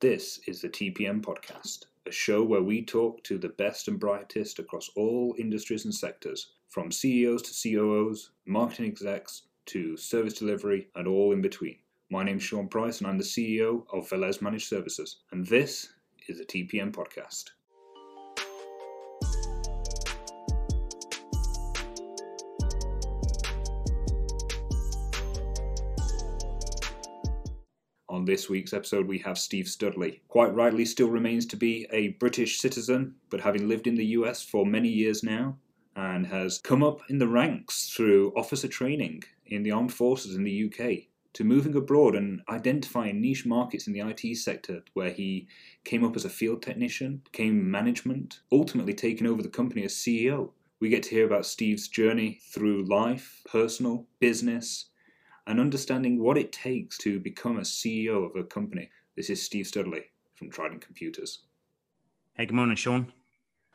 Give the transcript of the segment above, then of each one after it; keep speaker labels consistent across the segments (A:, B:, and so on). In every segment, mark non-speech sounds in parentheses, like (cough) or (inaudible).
A: This is the TPM Podcast, a show where we talk to the best and brightest across all industries and sectors, from CEOs to COOs, marketing execs to service delivery, and all in between. My name's Sean Price, and I'm the CEO of Velez Managed Services, and this is the TPM Podcast. This week's episode, we have Steve Studley. Quite rightly, still remains to be a British citizen, but having lived in the US for many years now, and has come up in the ranks through officer training in the armed forces in the UK to moving abroad and identifying niche markets in the IT sector where he came up as a field technician, became management, ultimately taking over the company as CEO. We get to hear about Steve's journey through life, personal, business, and understanding what it takes to become a CEO of a company. This is Steve Studley from Trident Computers.
B: Hey, good morning, Sean.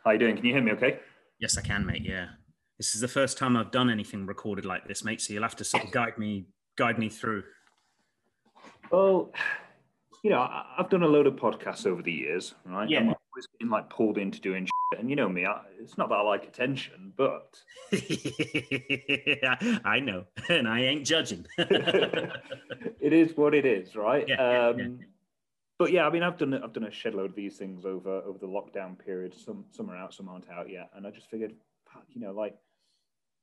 A: How you doing? Can you hear me okay?
B: Yes, I can, mate. Yeah. This is the first time I've done anything recorded like this, mate. So you'll have to sort of guide me, guide me through.
A: Well, you know, I've done a load of podcasts over the years, right?
B: Yeah.
A: I'm always getting like pulled into doing. And you know me, I, it's not that I like attention, but (laughs)
B: I know, (laughs) and I ain't judging. (laughs)
A: it is what it is, right?
B: Yeah, yeah,
A: um,
B: yeah.
A: But yeah, I mean, I've done I've done a shed load of these things over over the lockdown period. Some some are out, some aren't out yet, and I just figured, you know, like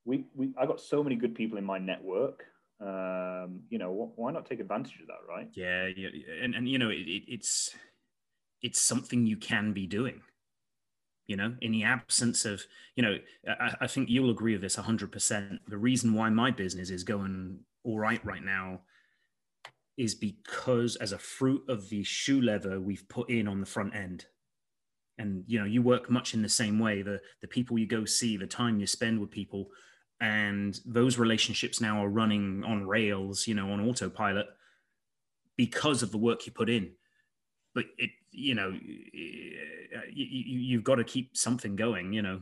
A: we we I got so many good people in my network. Um, you know, wh- why not take advantage of that, right?
B: yeah, yeah, and and you know, it, it, it's it's something you can be doing. You know, in the absence of, you know, I, I think you'll agree with this 100%. The reason why my business is going all right right now is because as a fruit of the shoe leather we've put in on the front end. And you know you work much in the same way. The the people you go see the time you spend with people and those relationships now are running on rails you know on autopilot because of the work you put in. But it you know you, you, you've got to keep something going you know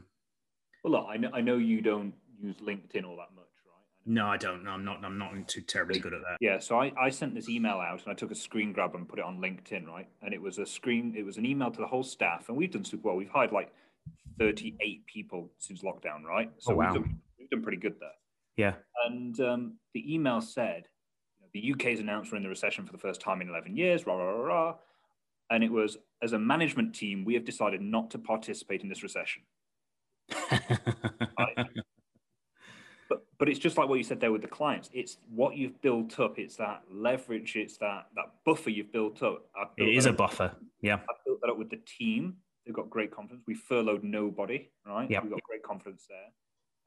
A: Well, look, I know I know you don't use LinkedIn all that much, right? I
B: no i don't no, i'm not i'm not too terribly good at that
A: Yeah, so I, I sent this email out and I took a screen grab and put it on LinkedIn, right? And it was a screen, it was an email to the whole staff, and we've done super well. We've hired like 38 people since lockdown, right? So
B: Oh, wow.
A: we've, done, we've done pretty good there.
B: yeah
A: And um, the email said, you know, the UK's announced we're in the recession for the first time in 11 years, rah, rah, rah, rah. And it was, as a management team, we have decided not to participate in this recession. (laughs) But but it's just like what you said there with the clients. It's what you've built up. It's that leverage. It's that that buffer you've built up. Built
B: is
A: that
B: a
A: up-
B: buffer yeah
A: I've built that up with the team. They've got great confidence. We furloughed nobody, right?
B: Yep.
A: We've got great confidence there.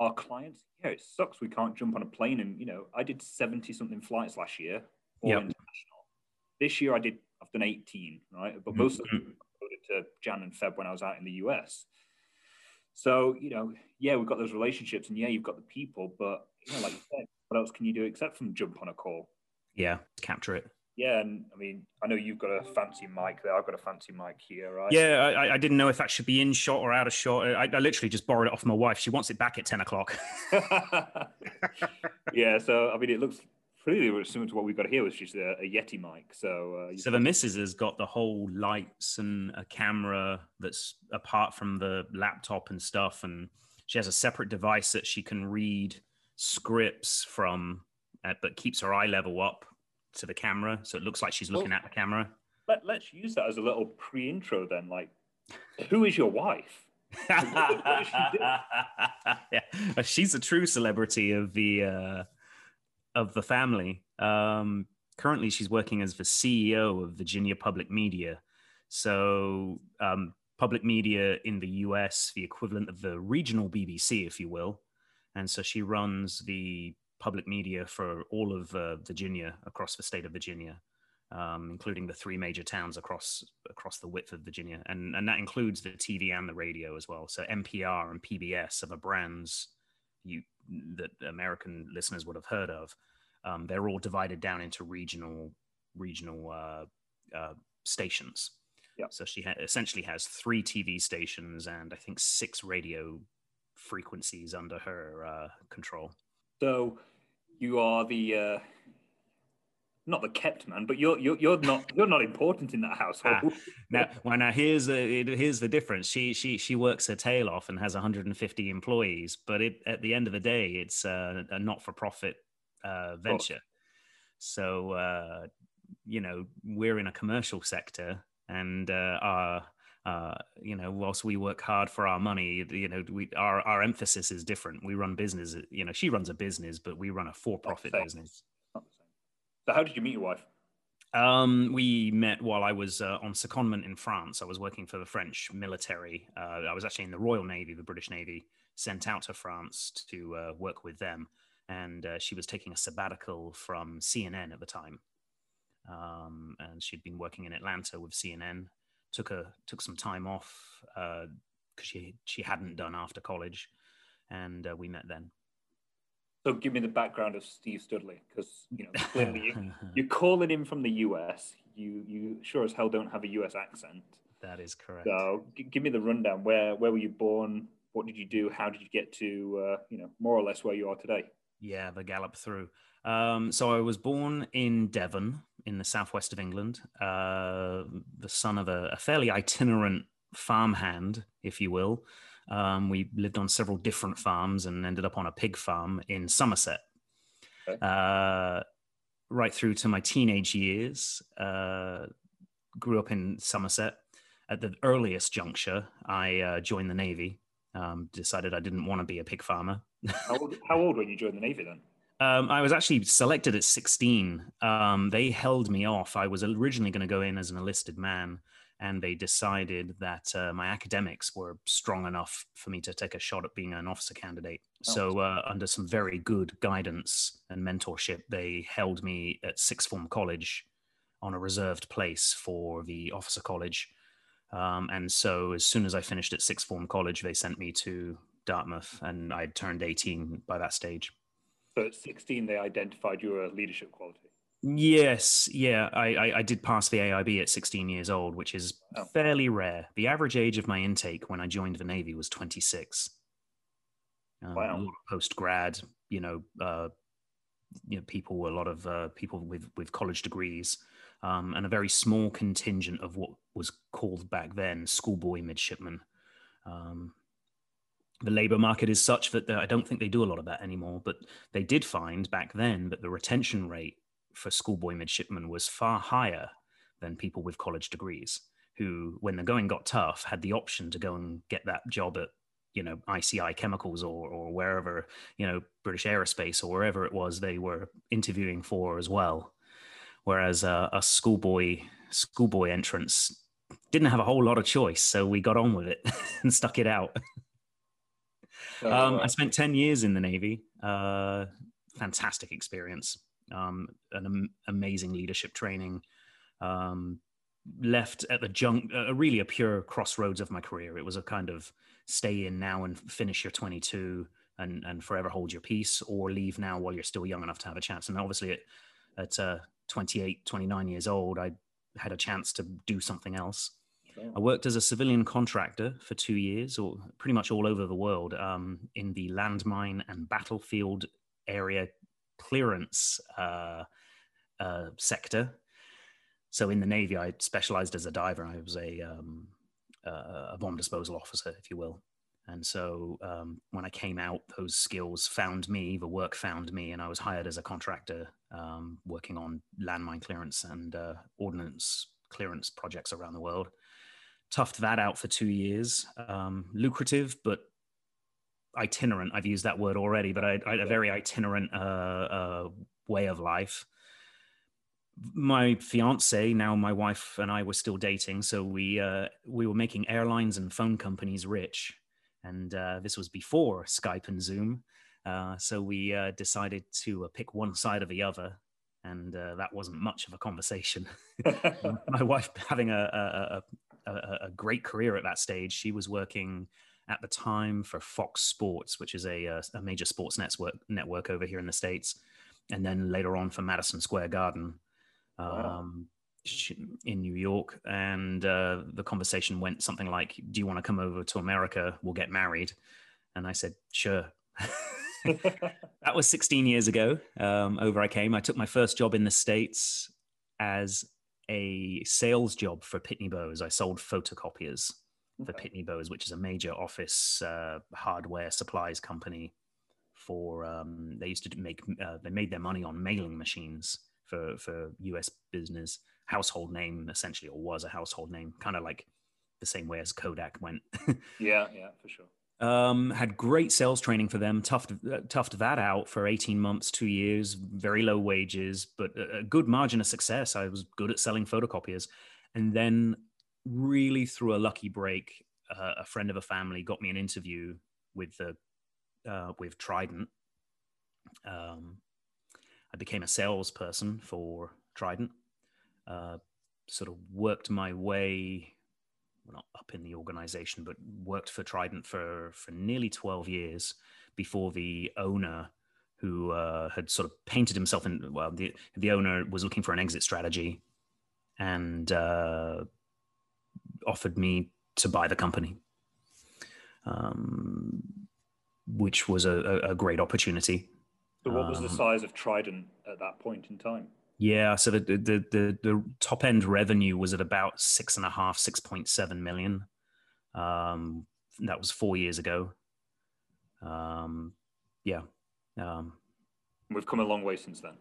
A: Our clients, yeah, it sucks. We can't jump on a plane and you know, I did 70 something flights last year, all
B: Yep.
A: international. This year I did I've done 18, right? But mm-hmm. most of them to Jan and Feb when I was out in the US. So, you know, yeah, we've got those relationships and yeah, you've got the people, but you know, like you said, what else can you do except from jump on a call?
B: yeah capture it
A: Yeah, and I mean, I know you've got a fancy mic there. I've got a fancy mic here, right?
B: Yeah, I, I- I didn't know if that should be in shot or out of shot. I, I literally just borrowed it off my wife. She wants it back at 10 o'clock. (laughs) (laughs)
A: yeah, so I mean, it looks pretty similar to what we've got here, which is a, a Yeti mic. So, uh,
B: so the missus has got the whole lights and a camera that's apart from the laptop and stuff. And she has a separate device that she can read scripts from, uh, but keeps her eye level up to the camera. So it looks like she's looking
A: Well-
B: at the camera.
A: let, let's use that as a little pre-intro then. Like, who is your wife? (laughs) what she (laughs)
B: yeah. She's a true celebrity of the uh, of the family. Um, currently, she's working as the CEO of Virginia Public Media. So, um, public media in the US, the equivalent of the regional BBC, if you will. And so she runs the public media for all of uh, Virginia, across the state of Virginia um, including the three major towns across across the width of Virginia, and and that includes the TV and the radio as well. So NPR and PBS are the brands you that American listeners would have heard of. Um, they're all divided down into regional regional uh, uh, stations.
A: Yep.
B: So she ha- essentially has three TV stations and I think six radio frequencies under her uh, control.
A: So, you are the uh, not the kept man, but you're you're, you're not you're not important in that household.
B: Ah, now, well, now here's the here's the difference. She she she works her tail off and has 150 employees, but it, at the end of the day, it's a, a not-for-profit uh, venture. So uh, you know we're in a commercial sector, and uh, our uh, you know, whilst we work hard for our money, you know, we our our emphasis is different. We run business. You know, she runs a business, but we run a for-profit business.
A: So, how did you meet your wife?
B: Um, we met while I was uh, on secondment in France. I was working for the French military. Uh, I was actually in the Royal Navy, the British Navy, sent out to France to uh, work with them. And uh, she was taking a sabbatical from CNN at the time. Um, and she'd been working in Atlanta with CNN took a took some time off because uh, she she hadn't done after college, and uh, we met then.
A: So give me the background of Steve Studley, because you know clearly you, (laughs) you're calling him from the US. You you sure as hell don't have a US accent.
B: That is correct.
A: So g- give me the rundown. Where where were you born? What did you do? How did you get to uh, you know more or less where you are today?
B: Yeah, the gallop through. Um, so I was born in Devon, in the southwest of England, uh, the son of a, a, fairly itinerant farmhand, if you will. Um, we lived on several different farms and ended up on a pig farm in Somerset. Okay. Uh, right through to my teenage years, uh, grew up in Somerset. At the earliest juncture, I uh, joined the Navy. Um, decided I didn't want to be a pig farmer.
A: how, old, how old when you joined the Navy then?
B: Um, I was actually selected at 16. Um, they held me off. I was originally going to go in as an enlisted man, and they decided that uh, my academics were strong enough for me to take a shot at being an officer candidate. Oh. So, uh, under some very good guidance and mentorship, they held me at sixth form college on a reserved place for the officer college. Um, and so, as soon as I finished at sixth form college, they sent me to Dartmouth, and I'd turned 18 by that stage.
A: So at 16, they identified your leadership quality.
B: Yes, yeah, I, I, I, did pass the AIB at 16 years old, which is oh. fairly rare. The average age of my intake when I joined the Navy was 26. Um, wow. Post grad, you know, uh, you know, people, a lot of uh, people with with college degrees, um, and a very small contingent of what was called back then schoolboy midshipmen. Um, the labor market is such that I don't think they do a lot of that anymore. But they did find back then that the retention rate for schoolboy midshipmen was far higher than people with college degrees, who, when the going got tough, had the option to go and get that job at you know ICI Chemicals or or wherever you know British Aerospace or wherever it was they were interviewing for as well. Whereas uh, a schoolboy schoolboy entrance didn't have a whole lot of choice, so we got on with it (laughs) and stuck it out. um, I spent 10 years in the Navy. Uh, fantastic experience. Um, an am- amazing leadership training. Um, left at the junk, uh, really a pure crossroads of my career. It was a kind of stay in now and finish your 22 and, and forever hold your peace, or leave now while you're still young enough to have a chance. And obviously, at, at uh, 28, 29 years old, I had a chance to do something else. I worked as a civilian contractor for two years, or pretty much all over the world, um, in the landmine and battlefield area clearance uh, uh, sector. So in the Navy, I specialized as a diver. I was a, um, a bomb disposal officer, if you will. And so um, when I came out, those skills found me, the work found me, and I was hired as a contractor um, working on landmine clearance and uh, ordnance clearance projects around the world toughed that out for two years. Um, lucrative, but itinerant. I've used that word already, but I, I a very itinerant uh, uh, way of life. My fiance, now my wife and I were still dating, so we uh, we were making airlines and phone companies rich, and uh, this was before Skype and Zoom. Uh, so we uh, decided to pick one side or the other, and that wasn't much of a conversation. (laughs) (laughs) my wife having a, a, a, a, great career at that stage. She was working at the time for Fox Sports, which is a, uh, a major sports network network over here in the states, and then later on for Madison Square Garden. Um, in New York, and uh, the conversation went something like, "Do you want to come over to America? We'll get married." And I said, "Sure." (laughs) that was 16 years ago. Um, over I came. I took my first job in the States as a sales job for Pitney Bowes. I sold photocopiers for Pitney Bowes, which is a major office uh, hardware supplies company. For um, they used to make uh, they made their money on mailing machines for for U.S. business. Household name essentially, or was a household name, kind of like the same way as Kodak went. (laughs)
A: yeah, yeah, for sure.
B: Um, had great sales training for them. Toughed uh, toughed that out for eighteen months, two years. Very low wages, but a, a good margin of success. I was good at selling photocopiers, and then really through a lucky break, uh, a friend of a family got me an interview with the uh, with Trident. Um, I became a salesperson for Trident. Uh, sort of worked my way not up in the organization, but worked for Trident for, for nearly 12 years before the owner who uh, had sort of painted himself in, well, the, the owner was looking for an exit strategy and uh, offered me to buy the company, um, which was a, a, great opportunity.
A: So, what was um, the size of Trident at that point in time?
B: Yeah, so the the the, the top end revenue was at about six and a half, six point seven million. Um, that was four years ago. Um, yeah. Um,
A: We've come a long way since then.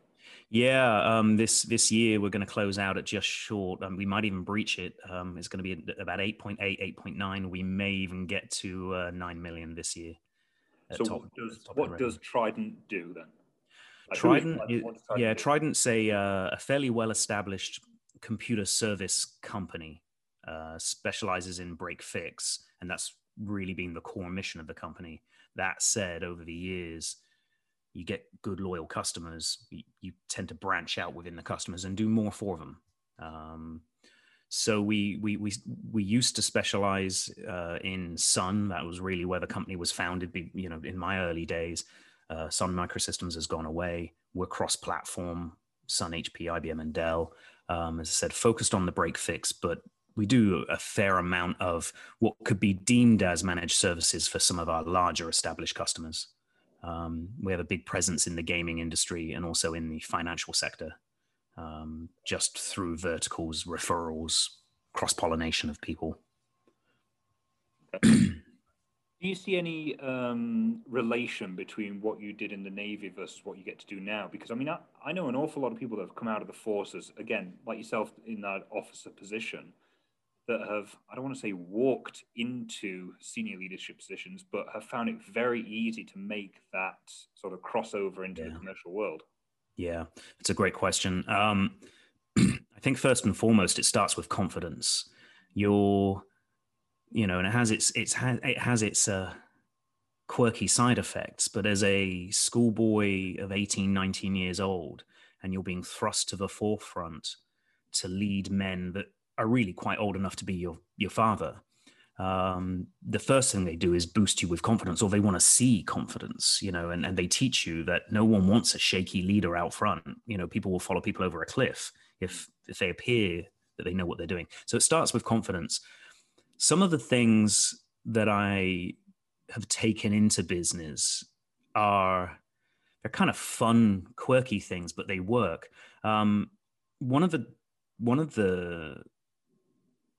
B: Yeah, um, this this year we're going to close out at just short. Um, we might even breach it. Um, it's going to be about 8.8, 8.9. We may even get to uh, 9 million this year.
A: So top, what, does, what does Trident do then?
B: Trident, yeah, Trident's a, uh, a fairly well established computer service company, uh, specializes in break fix, and that's really been the core mission of the company. That said, over the years, you get good loyal customers. You, you tend to branch out within the customers and do more for them. Um, so we we we we used to specialize uh, in Sun. That was really where the company was founded. You know, in my early days, uh, Sun Microsystems has gone away. We're cross-platform, Sun, HP, IBM, and Dell. Um, as I said, focused on the break fix, but we do a fair amount of what could be deemed as managed services for some of our larger established customers. Um, we have a big presence in the gaming industry and also in the financial sector, um, just through verticals, referrals, cross pollination of people.
A: Do you see any um, relation between what you did in the Navy versus what you get to do now? Because I mean, I, I know an awful lot of people that have come out of the forces, again, like yourself in that officer position, that have, I don't want to say walked into senior leadership positions, but have found it very easy to make that sort of crossover into yeah. the commercial world.
B: Yeah, it's a great question. Um, (clears throat) I think first and foremost, it starts with confidence. You're you know, and it has its its it has its uh, quirky side effects. But as a schoolboy of 18, 19 years old, and you're being thrust to the forefront to lead men that are really quite old enough to be your your father. Um, the first thing they do is boost you with confidence, or they want to see confidence, you know, and, and they teach you that no one wants a shaky leader out front. You know, people will follow people over a cliff if if they appear that they know what they're doing. So it starts with confidence some of the things that I have taken into business are they're kind of fun, quirky things, but they work. Um, one of the one of the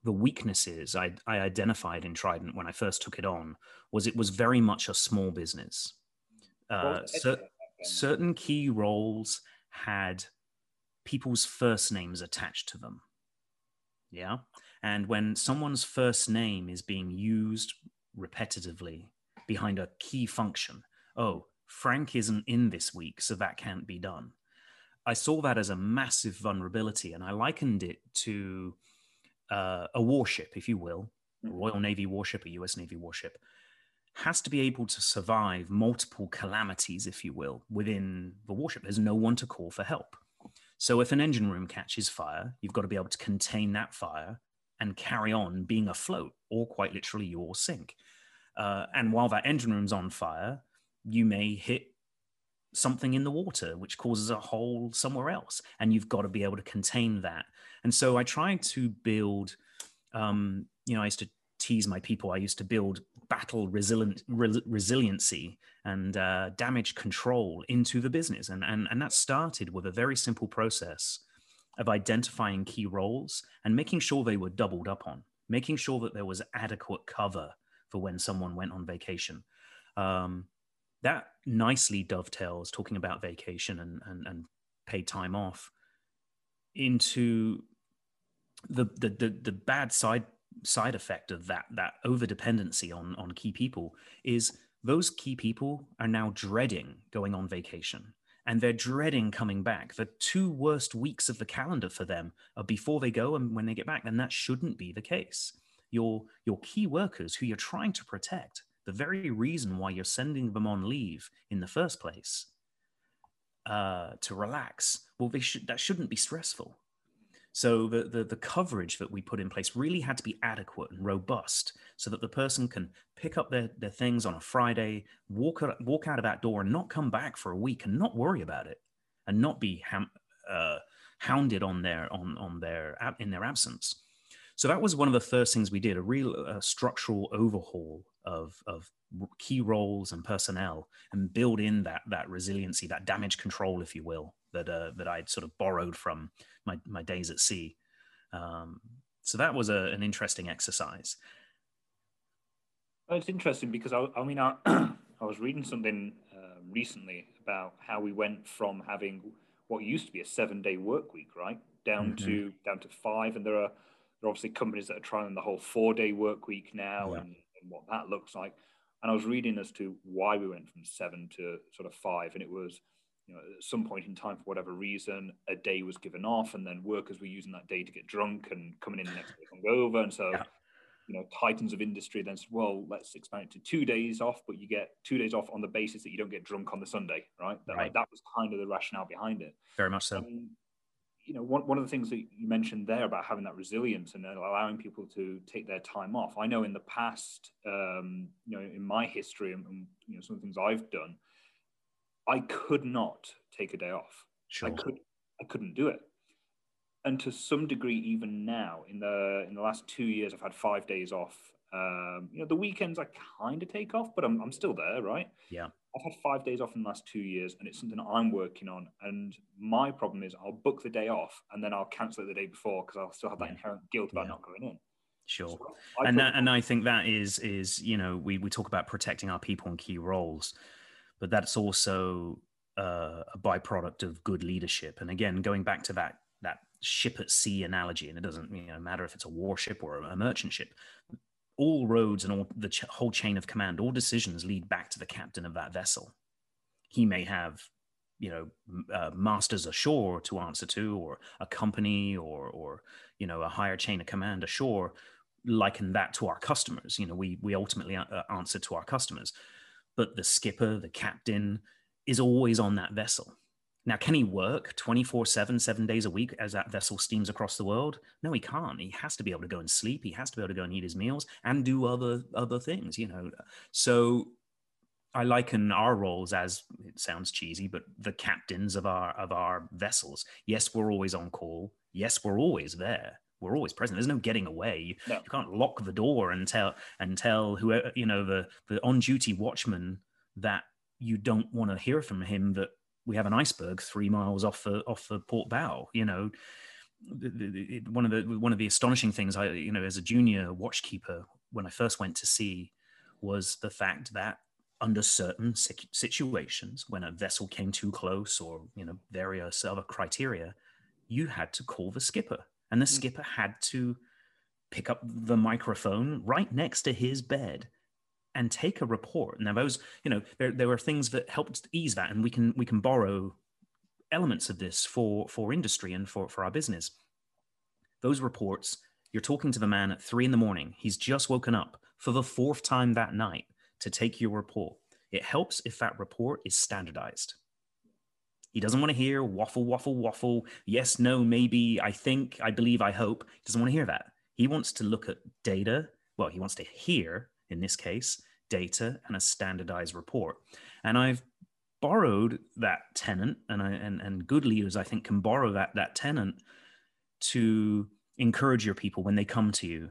B: the weaknesses I, I identified in Trident when I first took it on was it was very much a small business. Uh, cer- certain key roles had people's first names attached to them. Yeah. And when someone's first name is being used repetitively behind a key function, oh, Frank isn't in this week, so that can't be done. I saw that as a massive vulnerability, and I likened it to uh, a warship, if you will, a mm-hmm. Royal Navy warship, a US Navy warship, has to be able to survive multiple calamities, if you will, within the warship. There's no one to call for help. So if an engine room catches fire, you've got to be able to contain that fire and carry on being afloat, or quite literally, you will sink. Uh, and while that engine room's on fire, you may hit something in the water which causes a hole somewhere else and you've got to be able to contain that and so i tried to build um, you know i used to tease my people, I used to build battle resilient, re- resiliency and uh, damage control into the business. And, and, and that started with a very simple process of identifying key roles and making sure they were doubled up on, making sure that there was adequate cover for when someone went on vacation. Um, that nicely dovetails talking about vacation and, and, and paid time off into the, the, the, the bad side side effect of that that over dependency on on key people is those key people are now dreading going on vacation and they're dreading coming back. The two worst weeks of the calendar for them are before they go and when they get back then that shouldn't be the case. Your your key workers who you're trying to protect the very reason why you're sending them on leave in the first place uh, to relax well that shouldn't be stressful so the, the, the coverage that we put in place really had to be adequate and robust so that the person can pick up their, their things on a Friday, walk walk out of that door and not come back for a week and not worry about it and not be uh, hounded on their on on their in their absence. So that was one of the first things we did, a real structural overhaul of, of key roles and personnel and build in that, that resiliency, that damage control, if you will, that, uh, that I'd sort of borrowed from my, my days at sea. Um, so that was a, an interesting exercise.
A: Well, it's interesting because I, I mean, I, (clears throat) I was reading something uh, recently about how we went from having what used to be a seven day work week, right, down mm-hmm. to down to five, and there are there are obviously companies that are trying the whole four day work week now, yeah. and, and what that looks like. And I was reading as to why we went from seven to sort of five, and it was you know, at some point in time, for whatever reason, a day was given off, and then workers were using that day to get drunk and coming in the next day hungover. And so, yeah. you know, titans of industry then said, well, let's expand it to two days off, but you get two days off on the basis that you don't get drunk on the Sunday, right? That, right. that was kind of the rationale behind it.
B: Very much so. Um,
A: you know, one, one of the things that you mentioned there about having that resilience and allowing people to take their time off. I know in the past, um, you know, in my history and, and you know, some of the things I've done, I could not take a day off. Sure. I could I couldn't do it. And to some degree, even now, in the in the last two years, I've had five days off. Um, you know, the weekends I kind of take off, but I'm I'm still there, right?
B: Yeah.
A: I've had five days off in the last two years, and it's something I'm working on. And my problem is, I'll book the day off, and then I'll cancel it the day before because I'll still have that yeah. inherent guilt about yeah. not going in.
B: Sure, so and that, and I think that is is you know we we talk about protecting our people in key roles but that's also uh, a byproduct of good leadership. And again, going back to that that ship at sea analogy, and it doesn't you know matter if it's a warship or a merchant ship. All roads and all the ch- whole chain of command, all decisions lead back to the captain of that vessel. He may have, you know, uh, masters ashore to answer to, or a company, or or you know, a higher chain of command ashore. Liken that to our customers. You know, we we ultimately uh, answer to our customers but the skipper, the captain, is always on that vessel. Now, can he work 24 7, seven days a week as that vessel steams across the world? No, he can't. He has to be able to go and sleep. He has to be able to go and eat his meals and do other other things, you know. So I liken our roles as it sounds cheesy, but the captains of our of our vessels. Yes, we're always on call. Yes, we're always there we're always present. There's no getting away. You, no. you can't lock the door and tell and tell whoever you know the the on duty watchman that you don't want to hear from him that we have an iceberg three miles off the off the port bow. You know, one of the one of the astonishing things I you know as a junior watchkeeper when I first went to sea was the fact that under certain situations when a vessel came too close or you know various other criteria you had to call the skipper and the hmm. skipper had to pick up the microphone right next to his bed and take a report. Now those, you know, there, there were things that helped ease that, and we can we can borrow elements of this for for industry and for for our business. Those reports, you're talking to the man at three in the morning. He's just woken up for the fourth time that night to take your report. It helps if that report is standardized. He doesn't want to hear waffle, waffle, waffle. Yes, no, maybe, I think, I believe, I hope. He doesn't want to hear that. He wants to look at data. Well, he wants to hear, in this case, data and a standardized report. And I've borrowed that tenant, and, I, and, and good leaders, I think, can borrow that, that tenant to encourage your people when they come to you.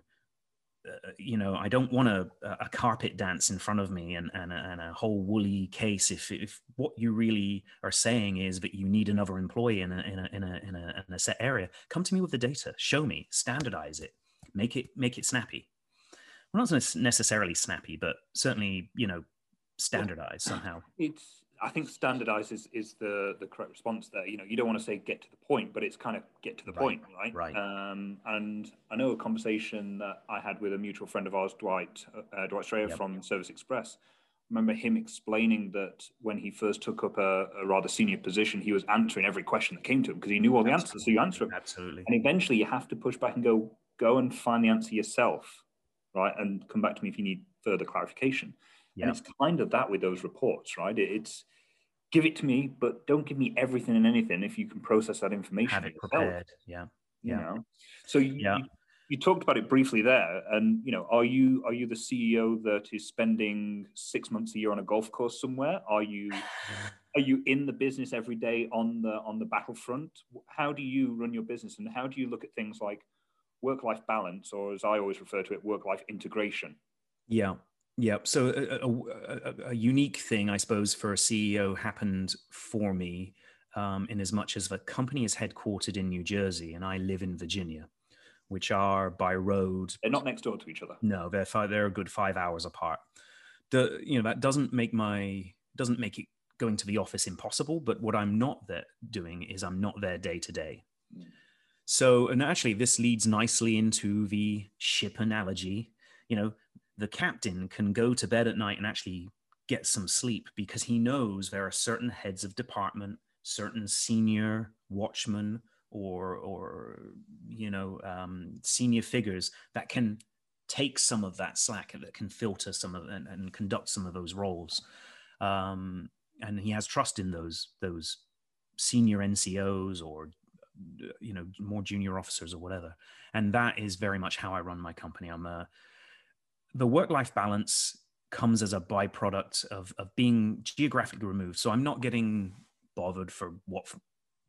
B: uh, you know, I don't want a, a carpet dance in front of me and, and, a, and a whole woolly case. If, if what you really are saying is that you need another employee in a, in a, in a, in a, in a set area, come to me with the data, show me, standardize it, make it, make it snappy. Well, not necessarily snappy, but certainly, you know, standardized somehow.
A: It's I think standardized is, is the, the correct response there. You know, you don't want to say get to the point, but it's kind of get to the right, point, right?
B: Right.
A: Um, and I know a conversation that I had with a mutual friend of ours, Dwight, uh, Dwight Strayer yep. from Service Express. I remember him explaining that when he first took up a, a, rather senior position, he was answering every question that came to him because he knew all the Absolutely. answers. So you answer them.
B: Absolutely.
A: And eventually you have to push back and go, go and find the answer yourself, right? And come back to me if you need further clarification. Yeah. And it's kind of that with those reports, right? It's give it to me, but don't give me everything and anything if you can process that information.
B: Have it yourself, prepared. Yeah.
A: Yeah. You know? So you, yeah. you, you talked about it briefly there, and you know, are you are you the CEO that is spending six months a year on a golf course somewhere? Are you (sighs) are you in the business every day on the on the battlefront? How do you run your business, and how do you look at things like work life balance, or as I always refer to it, work life integration?
B: Yeah. Yeah. So a, a, a, unique thing, I suppose, for a CEO happened for me, um, in as much as the company is headquartered in New Jersey and I live in Virginia, which are by road.
A: They're not next door to each other.
B: No, they're five, they're a good five hours apart. The you know that doesn't make my doesn't make it going to the office impossible. But what I'm not there doing is I'm not there day to day. Hmm. So and actually, this leads nicely into the ship analogy. You know, the captain can go to bed at night and actually get some sleep because he knows there are certain heads of department, certain senior watchmen or or you know um, senior figures that can take some of that slack that can filter some of and, and conduct some of those roles um, and he has trust in those those senior ncos or you know more junior officers or whatever and that is very much how i run my company i'm a the work life balance comes as a byproduct of, of being geographically removed. So I'm not getting bothered for what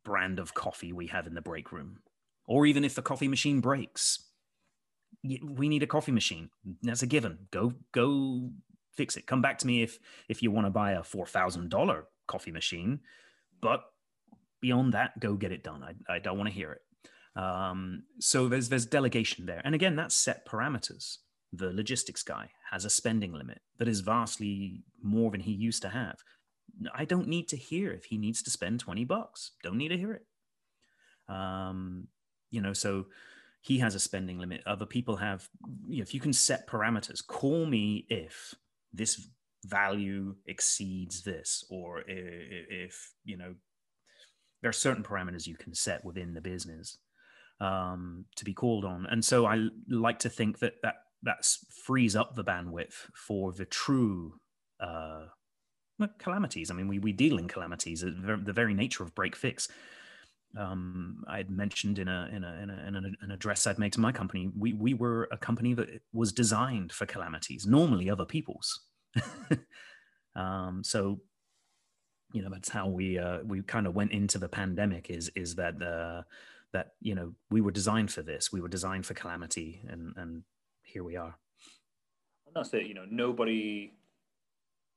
B: brand of coffee we have in the break room, or even if the coffee machine breaks. We need a coffee machine. That's a given. Go go fix it. Come back to me if if you want to buy a four thousand dollar coffee machine, but beyond that, go get it done. I, I don't want to hear it. Um, so there's there's delegation there, and again, that's set parameters the logistics guy has a spending limit that is vastly more than he used to have. I don't need to hear if he needs to spend 20 bucks. Don't need to hear it. Um, you know, so he has a spending limit. Other people have, you know, if you can set parameters, call me if this value exceeds this, or if, if you know, there are certain parameters you can set within the business um, to be called on. And so I like to think that that that frees up the bandwidth for the true uh, calamities. I mean, we, we deal in calamities, the very nature of break fix. Um, I had mentioned in a, in a, in a, in an address I'd made to my company, we, we were a company that was designed for calamities, normally other people's. (laughs) um, so, you know, that's how we, uh, we kind of went into the pandemic is, is that, uh, that, you know, we were designed for this, we were designed for calamity and, and here we are.
A: And that's it. You know, nobody,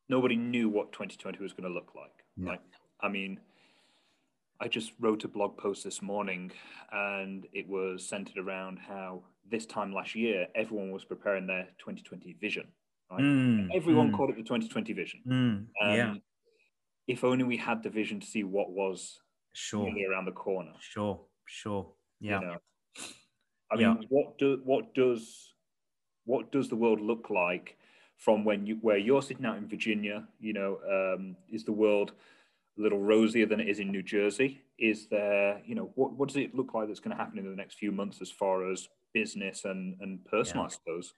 A: nobody knew what 2020 was going to look like. No. Like, I mean, I just wrote a blog post this morning, and it was centered around how this time last year everyone was preparing their 2020 vision. Right? Mm, everyone mm. called it the 2020 vision.
B: Mm, yeah.
A: If only we had the vision to see what was
B: sure
A: around the corner.
B: Sure, sure. Yeah. You know?
A: I mean, yeah. what do what does what does the world look like from when you where you're sitting out in Virginia? You know, um, is the world a little rosier than it is in New Jersey? Is there, you know, what what does it look like that's going to happen in the next few months as far as business and and personal, yeah. I suppose?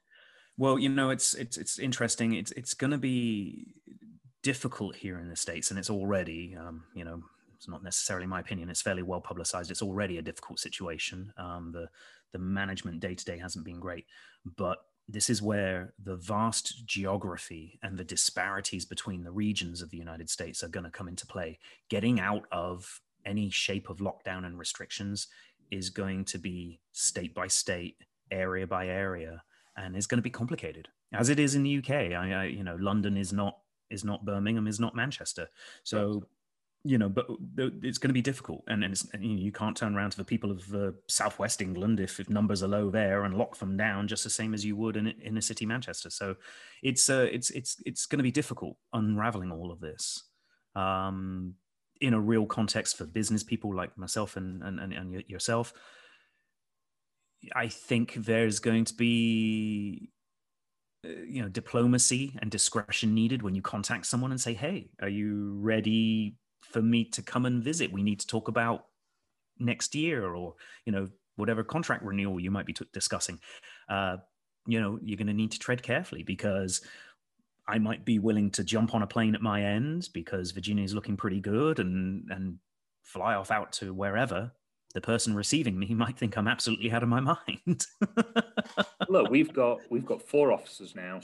B: Well, you know, it's it's it's interesting. It's it's going to be difficult here in the states, and it's already, um, you know, it's not necessarily my opinion. It's fairly well publicized. It's already a difficult situation. Um, the the management day to day hasn't been great, but this is where the vast geography and the disparities between the regions of the United States are going to come into play. Getting out of any shape of lockdown and restrictions is going to be state by state, area by area. and it's going to be complicated, as it is in the UK. I, I you know, London is not is not Birmingham, is not Manchester. So you know, but it's going to be difficult, and, and, you, know, you, can't turn around to the people of uh, Southwest England if, if numbers are low there and lock them down just the same as you would in in a city Manchester. So it's uh, it's it's it's going to be difficult unraveling all of this um, in a real context for business people like myself and and, and, and yourself. I think there's going to be you know diplomacy and discretion needed when you contact someone and say hey are you ready for me to come and visit. We need to talk about next year or, you know, whatever contract renewal you might be t- discussing. Uh, you know, you're going to need to tread carefully because I might be willing to jump on a plane at my end because Virginia is looking pretty good and, and fly off out to wherever. The person receiving me might think I'm absolutely out of my mind. (laughs)
A: Look, we've got we've got four officers now.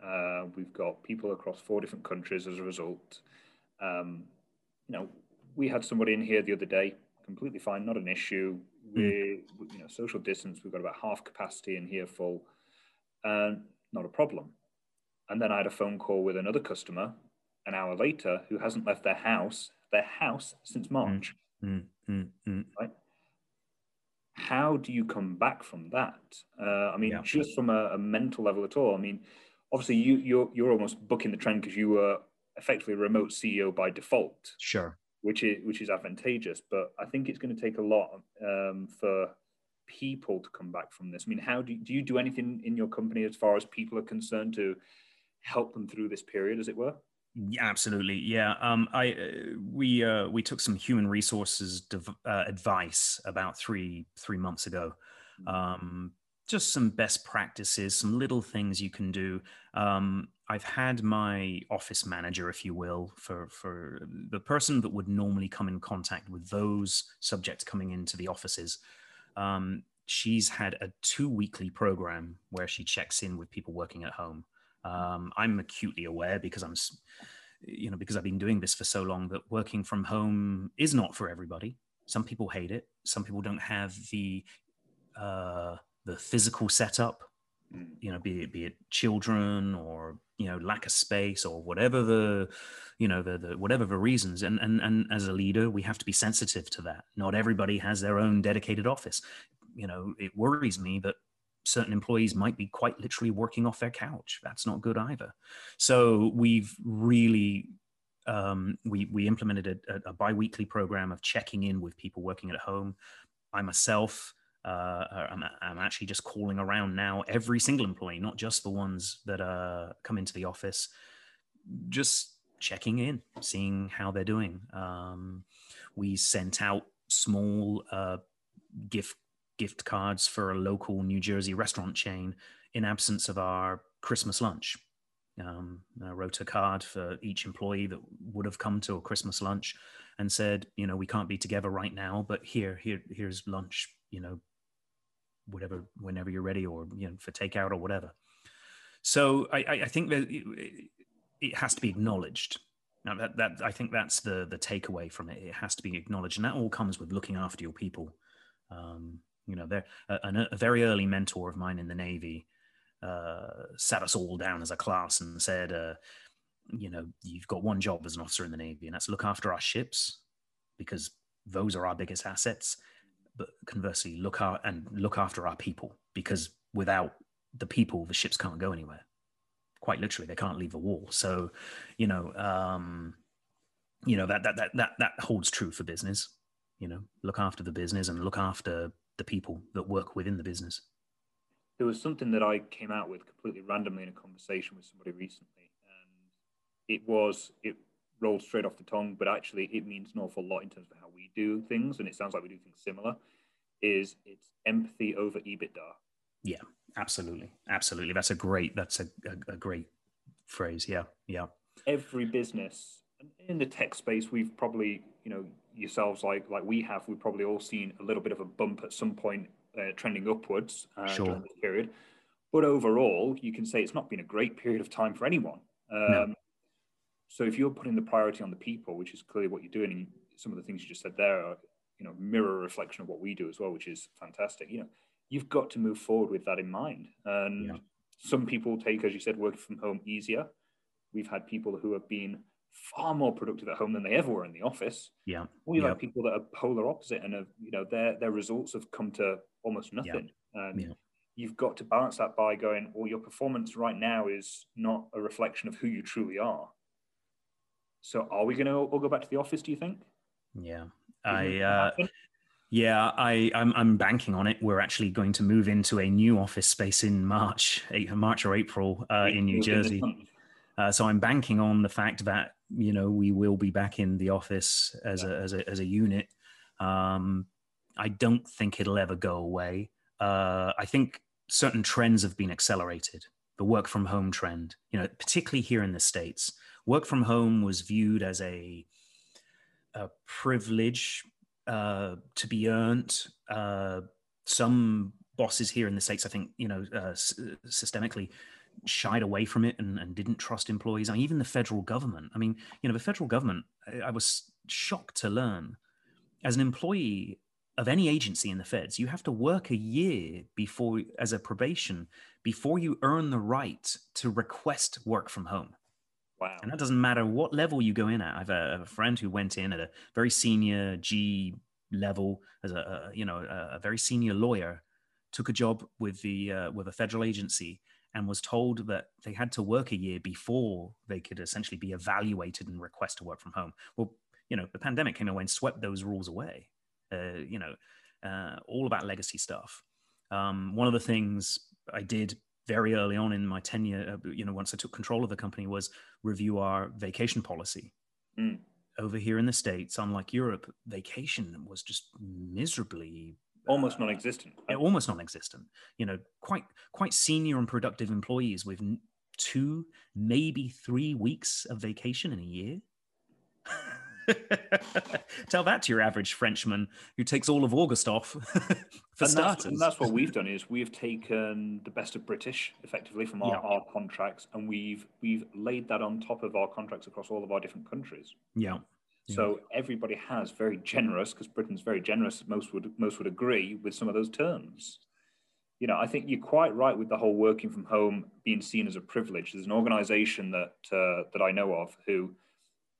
A: Uh, we've got people across four different countries as a result. Um, you know, we had somebody in here the other day, completely fine, not an issue. Hmm. We, mm. you know, social distance, we've got about half capacity in here full, and not a problem. And then I had a phone call with another customer an hour later who hasn't left their house, their house since hmm. March. Mm. Mm. Right? How do you come back from that? Uh, I mean, yeah. just from a, a, mental level at all. I mean, obviously you you're you're almost booking the trend because you were effectively a remote CEO by default.
B: Sure.
A: Which is which is advantageous, but I think it's going to take a lot um, for people to come back from this. I mean, how do you, do you do anything in your company as far as people are concerned to help them through this period, as it were?
B: Yeah, absolutely. Yeah. Um, I uh, we uh, we took some human resources dev- uh, advice about three three months ago. Mm. Um, just some best practices, some little things you can do. Um, I've had my office manager, if you will, for for the person that would normally come in contact with those subjects coming into the offices. Um, she's had a two weekly program where she checks in with people working at home. Um, I'm acutely aware because I'm, you know, because I've been doing this for so long that working from home is not for everybody. Some people hate it. Some people don't have the uh, the physical setup mm. you know be it be it children or you know lack of space or whatever the you know the, the whatever the reasons and and and as a leader we have to be sensitive to that not everybody has their own dedicated office you know it worries me that certain employees might be quite literally working off their couch. That's not good either. So we've really um, we we implemented a, a bi-weekly program of checking in with people working at home. I myself uh, I'm, I'm, actually just calling around now every single employee, not just the ones that uh, come into the office, just checking in, seeing how they're doing. Um, we sent out small uh, gift gift cards for a local New Jersey restaurant chain in absence of our Christmas lunch. Um, I wrote a card for each employee that would have come to a Christmas lunch and said, you know, we can't be together right now, but here, here, here's lunch. You know, whatever whenever you're ready or you know for takeout or whatever so i i think that it, has to be acknowledged now that, that i think that's the the takeaway from it it has to be acknowledged and that all comes with looking after your people um, you know there a, a, very early mentor of mine in the navy uh, sat us all down as a class and said uh, you know you've got one job as an officer in the navy and that's look after our ships because those are our biggest assets. But conversely look out and look after our people because without the people the ships can't go anywhere. Quite literally they can't leave a wall. So you know um you know that that that that, that holds true for business. You know look after the business and look after the people that work within the business
A: there was something that i came out with completely randomly in a conversation with somebody recently and it was it rolled straight off the tongue, but actually it means an awful lot in terms of how we do things, and it sounds like we do things similar. Is it's empathy over EBITDA?
B: Yeah, absolutely, absolutely. That's a great. That's a, a, a great phrase. Yeah, yeah.
A: Every business in the tech space, we've probably you know yourselves like like we have. We've probably all seen a little bit of a bump at some point, uh, trending upwards uh, sure. during this period. But overall, you can say it's not been a great period of time for anyone. Um, no so if you're putting the priority on the people, which is clearly what you're doing, and some of the things you just said there are, you know, mirror reflection of what we do as well, which is fantastic. You know, you've got to move forward with that in mind. And yeah. some people take, as you said, working from home easier. We've had people who have been far more productive at home than they ever were in the office.
B: Yeah. Yep.
A: had people that are polar opposite and have, you know, their their results have come to almost nothing. And
B: Yeah.
A: you've got to balance that by going, well, your performance right now is not a reflection of who you truly are. So are we going to all go back to the office, do you think?
B: Yeah. I uh, yeah, I I'm, I'm banking on it. We're actually going to move into a new office space in March, March or April uh, in New Jersey. Uh, so I'm banking on the fact that you know we will be back in the office as a as a as a unit. Um, I don't think it'll ever go away. Uh, I think certain trends have been accelerated. The work from home trend, you know, particularly here in the states, work from home was viewed as a a privilege uh, to be earned. Uh, some bosses here in the states, I think, you know, uh, s- systemically shied away from it and, and didn't trust employees. I mean, even the federal government. I mean, you know, the federal government. I, I was shocked to learn, as an employee of any agency in the feds, you have to work a year before, as a probation, before you earn the right to request work from home.
A: Wow.
B: And that doesn't matter what level you go in at. I have a, a friend who went in at a very senior G level as a, a you know a, a very senior lawyer, took a job with the uh, with a federal agency, and was told that they had to work a year before they could essentially be evaluated and request to work from home. Well, you know, the pandemic came away and swept those rules away. Uh, you know, uh, all about legacy stuff. Um, one of the things I did very early on in my tenure, uh, you know, once I took control of the company, was review our vacation policy.
A: Mm.
B: Over here in the States, unlike Europe, vacation was just miserably
A: Almost non-existent.
B: almost non-existent. You know, quite quite senior and productive employees with two, maybe three weeks of vacation in a year. (laughs) Tell that to your average Frenchman who takes all of August off (laughs) for
A: and that's,
B: starters.
A: and that's what we've done is (laughs) we've taken the best of British effectively from our,
B: Yeah.
A: our contracts and we've we've laid that on top of our contracts across all of our different countries.
B: yeah, Yeah.
A: So everybody has very generous because Britain's very generous. Most would most would agree with some of those terms. You know, I think you're quite right with the whole working from home being seen as a privilege. There's an organisation that uh, that I know of who,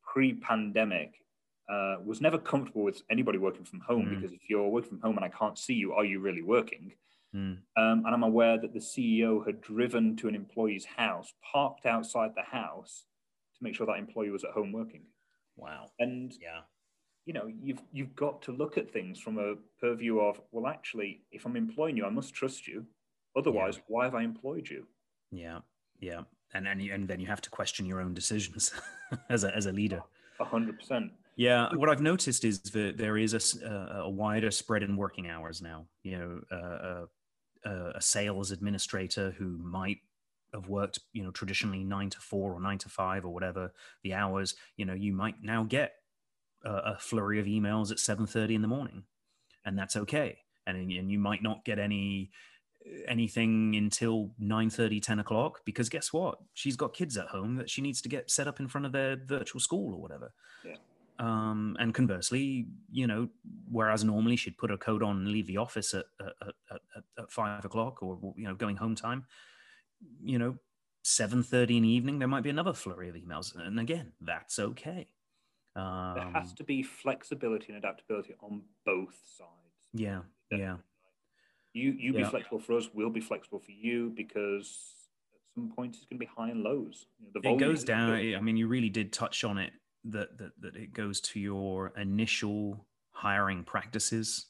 A: pre-pandemic, uh, was never comfortable with anybody working from home
B: Mm.
A: because if you're working from home and I can't see you, are you really working?
B: Mm.
A: Um, and I'm aware that the CEO had driven to an employee's house, parked outside the house to make sure that employee was at home working.
B: Wow,
A: And
B: yeah,
A: you know, you've you've got to look at things from a purview of, well, actually, if I'm employing you, I must trust you. Otherwise, why have I employed you?
B: yeah, yeah, and and, you, and then you have to question your own decisions (laughs) as a as a leader.
A: A hundred percent.
B: Yeah, what I've noticed is that there is a, a wider spread in working hours now. You know, uh, a, a sales administrator who might have worked, you know, traditionally nine to four or nine to five or whatever the hours. You know, you might now get a, a flurry of emails at seven thirty in the morning, and that's okay. And and you might not get any anything until 9 10 o'clock because guess what she's got kids at home that she needs to get set up in front of their virtual school or whatever
A: Yeah.
B: um, and conversely, you know, whereas normally she'd put her coat on and leave the office at, at, at, at, at five o'clock or, you know, going home time, you know, 7.30 in the evening, there might be another flurry of emails. And again, that's okay. Um,
A: There has to be flexibility and adaptability on both sides.
B: yeah, yeah,
A: You you be flexible for us, we'll be flexible for you because at some point it's going to be high and lows. You know, the
B: it goes down. I mean, you really did touch on it that, that, that it goes to your initial hiring practices,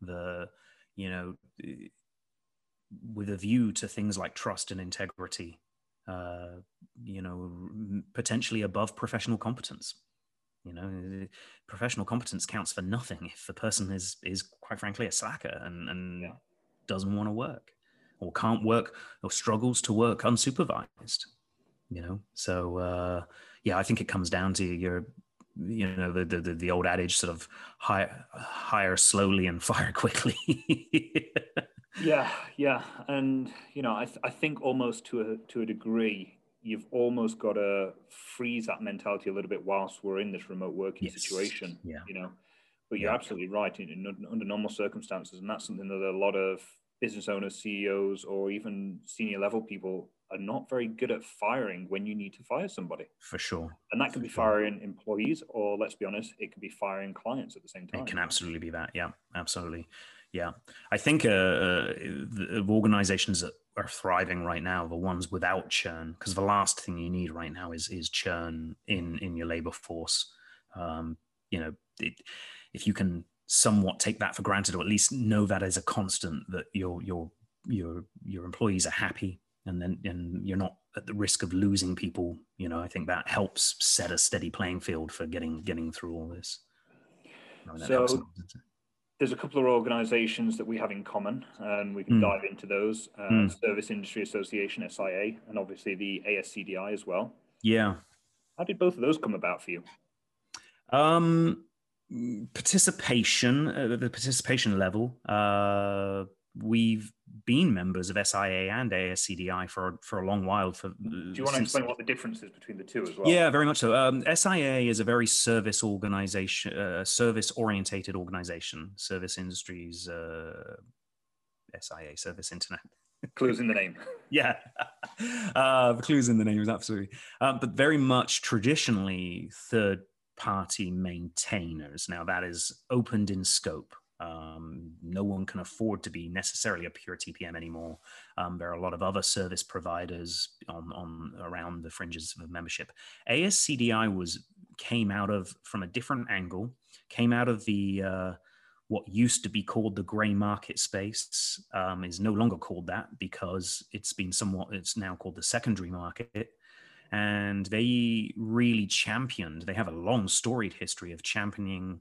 B: the, you know, with a view to things like trust and integrity, uh, you know, potentially above professional competence. You know, professional competence counts for nothing if the person is is quite frankly a slacker and and
A: Yeah.
B: doesn't want to work or can't work or struggles to work unsupervised. You know, so uh, yeah, I think it comes down to your you know the the, the, the old adage sort of hire hire slowly and fire quickly. (laughs)
A: Yeah, yeah, and you know, I, th- I think almost to a to a degree, you've almost got to freeze that mentality a little bit whilst we're in this remote working
B: Yes,
A: situation.
B: yeah.
A: you know, but you're
B: Yeah.
A: absolutely right. In, in, under normal circumstances, and that's something that a lot of business owners, CEOs, or even senior level people are not very good at firing when you need to fire somebody.
B: For sure.
A: And that could be firing employees, or let's be honest, it could be firing clients at the same time.
B: It can absolutely be that. Yeah, absolutely. Yeah. I think uh, uh, the organizations that are thriving right now, the ones without churn, because the last thing you need right now is is churn in in your labor force. Um, you know, it, if you can somewhat take that for granted, or at least know that as a constant that your your your your employees are happy, and then and you're not at the risk of losing people. You know, I think that helps set a steady playing field for getting getting through all this.
A: so there's a couple of organisations that we have in common, and we can mm. dive into those. Uh, mm. Service Industry Association SIA and obviously the ASCDI as well.
B: Yeah.
A: How did both of those come about for you?
B: Um, participation, uh, the participation level. Uh, we've been members of SIA and ASCDI for for a long while. For
A: do you want to explain what the difference is between the two as well?
B: Yeah, very much so. Um, SIA is a very service organization, uh, service orientated organization. Service industries, uh, SIA, Service Internet. (laughs)
A: clues in the name. (laughs)
B: yeah, (laughs) uh, clues in the name is absolutely. Um, but very much traditionally third party maintainers. Now, that is opened in scope. Um, no one can afford to be necessarily a pure TPM anymore. Um, there are a lot of other service providers on, on around the fringes of membership. ASCDI was came out of from a different angle, came out of the uh, what used to be called the grey market space um, is no longer called that because it's been somewhat it's now called the secondary market and they really championed they have a long storied history of championing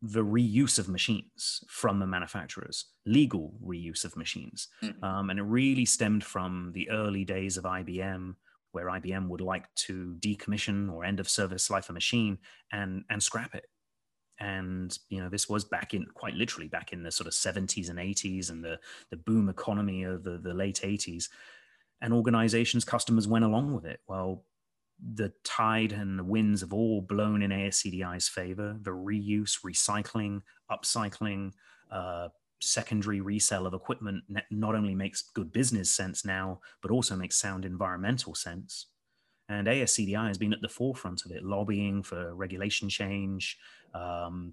B: the reuse of machines from the manufacturers legal reuse of machines mm-hmm. um, and it really stemmed from the early days of ibm where ibm would like to decommission or end of service life a machine and and scrap it and you know this was back in quite literally back in the sort of 70s and 80s and the the boom economy of the, the late 80s and organizations, customers went along with it. Well, the tide and the winds have all blown in ASCDI's favor. The reuse, recycling, upcycling, uh, secondary resale of equipment not only makes good business sense now, but also makes sound environmental sense. And ASCDI has been at the forefront of it, lobbying for regulation change, um,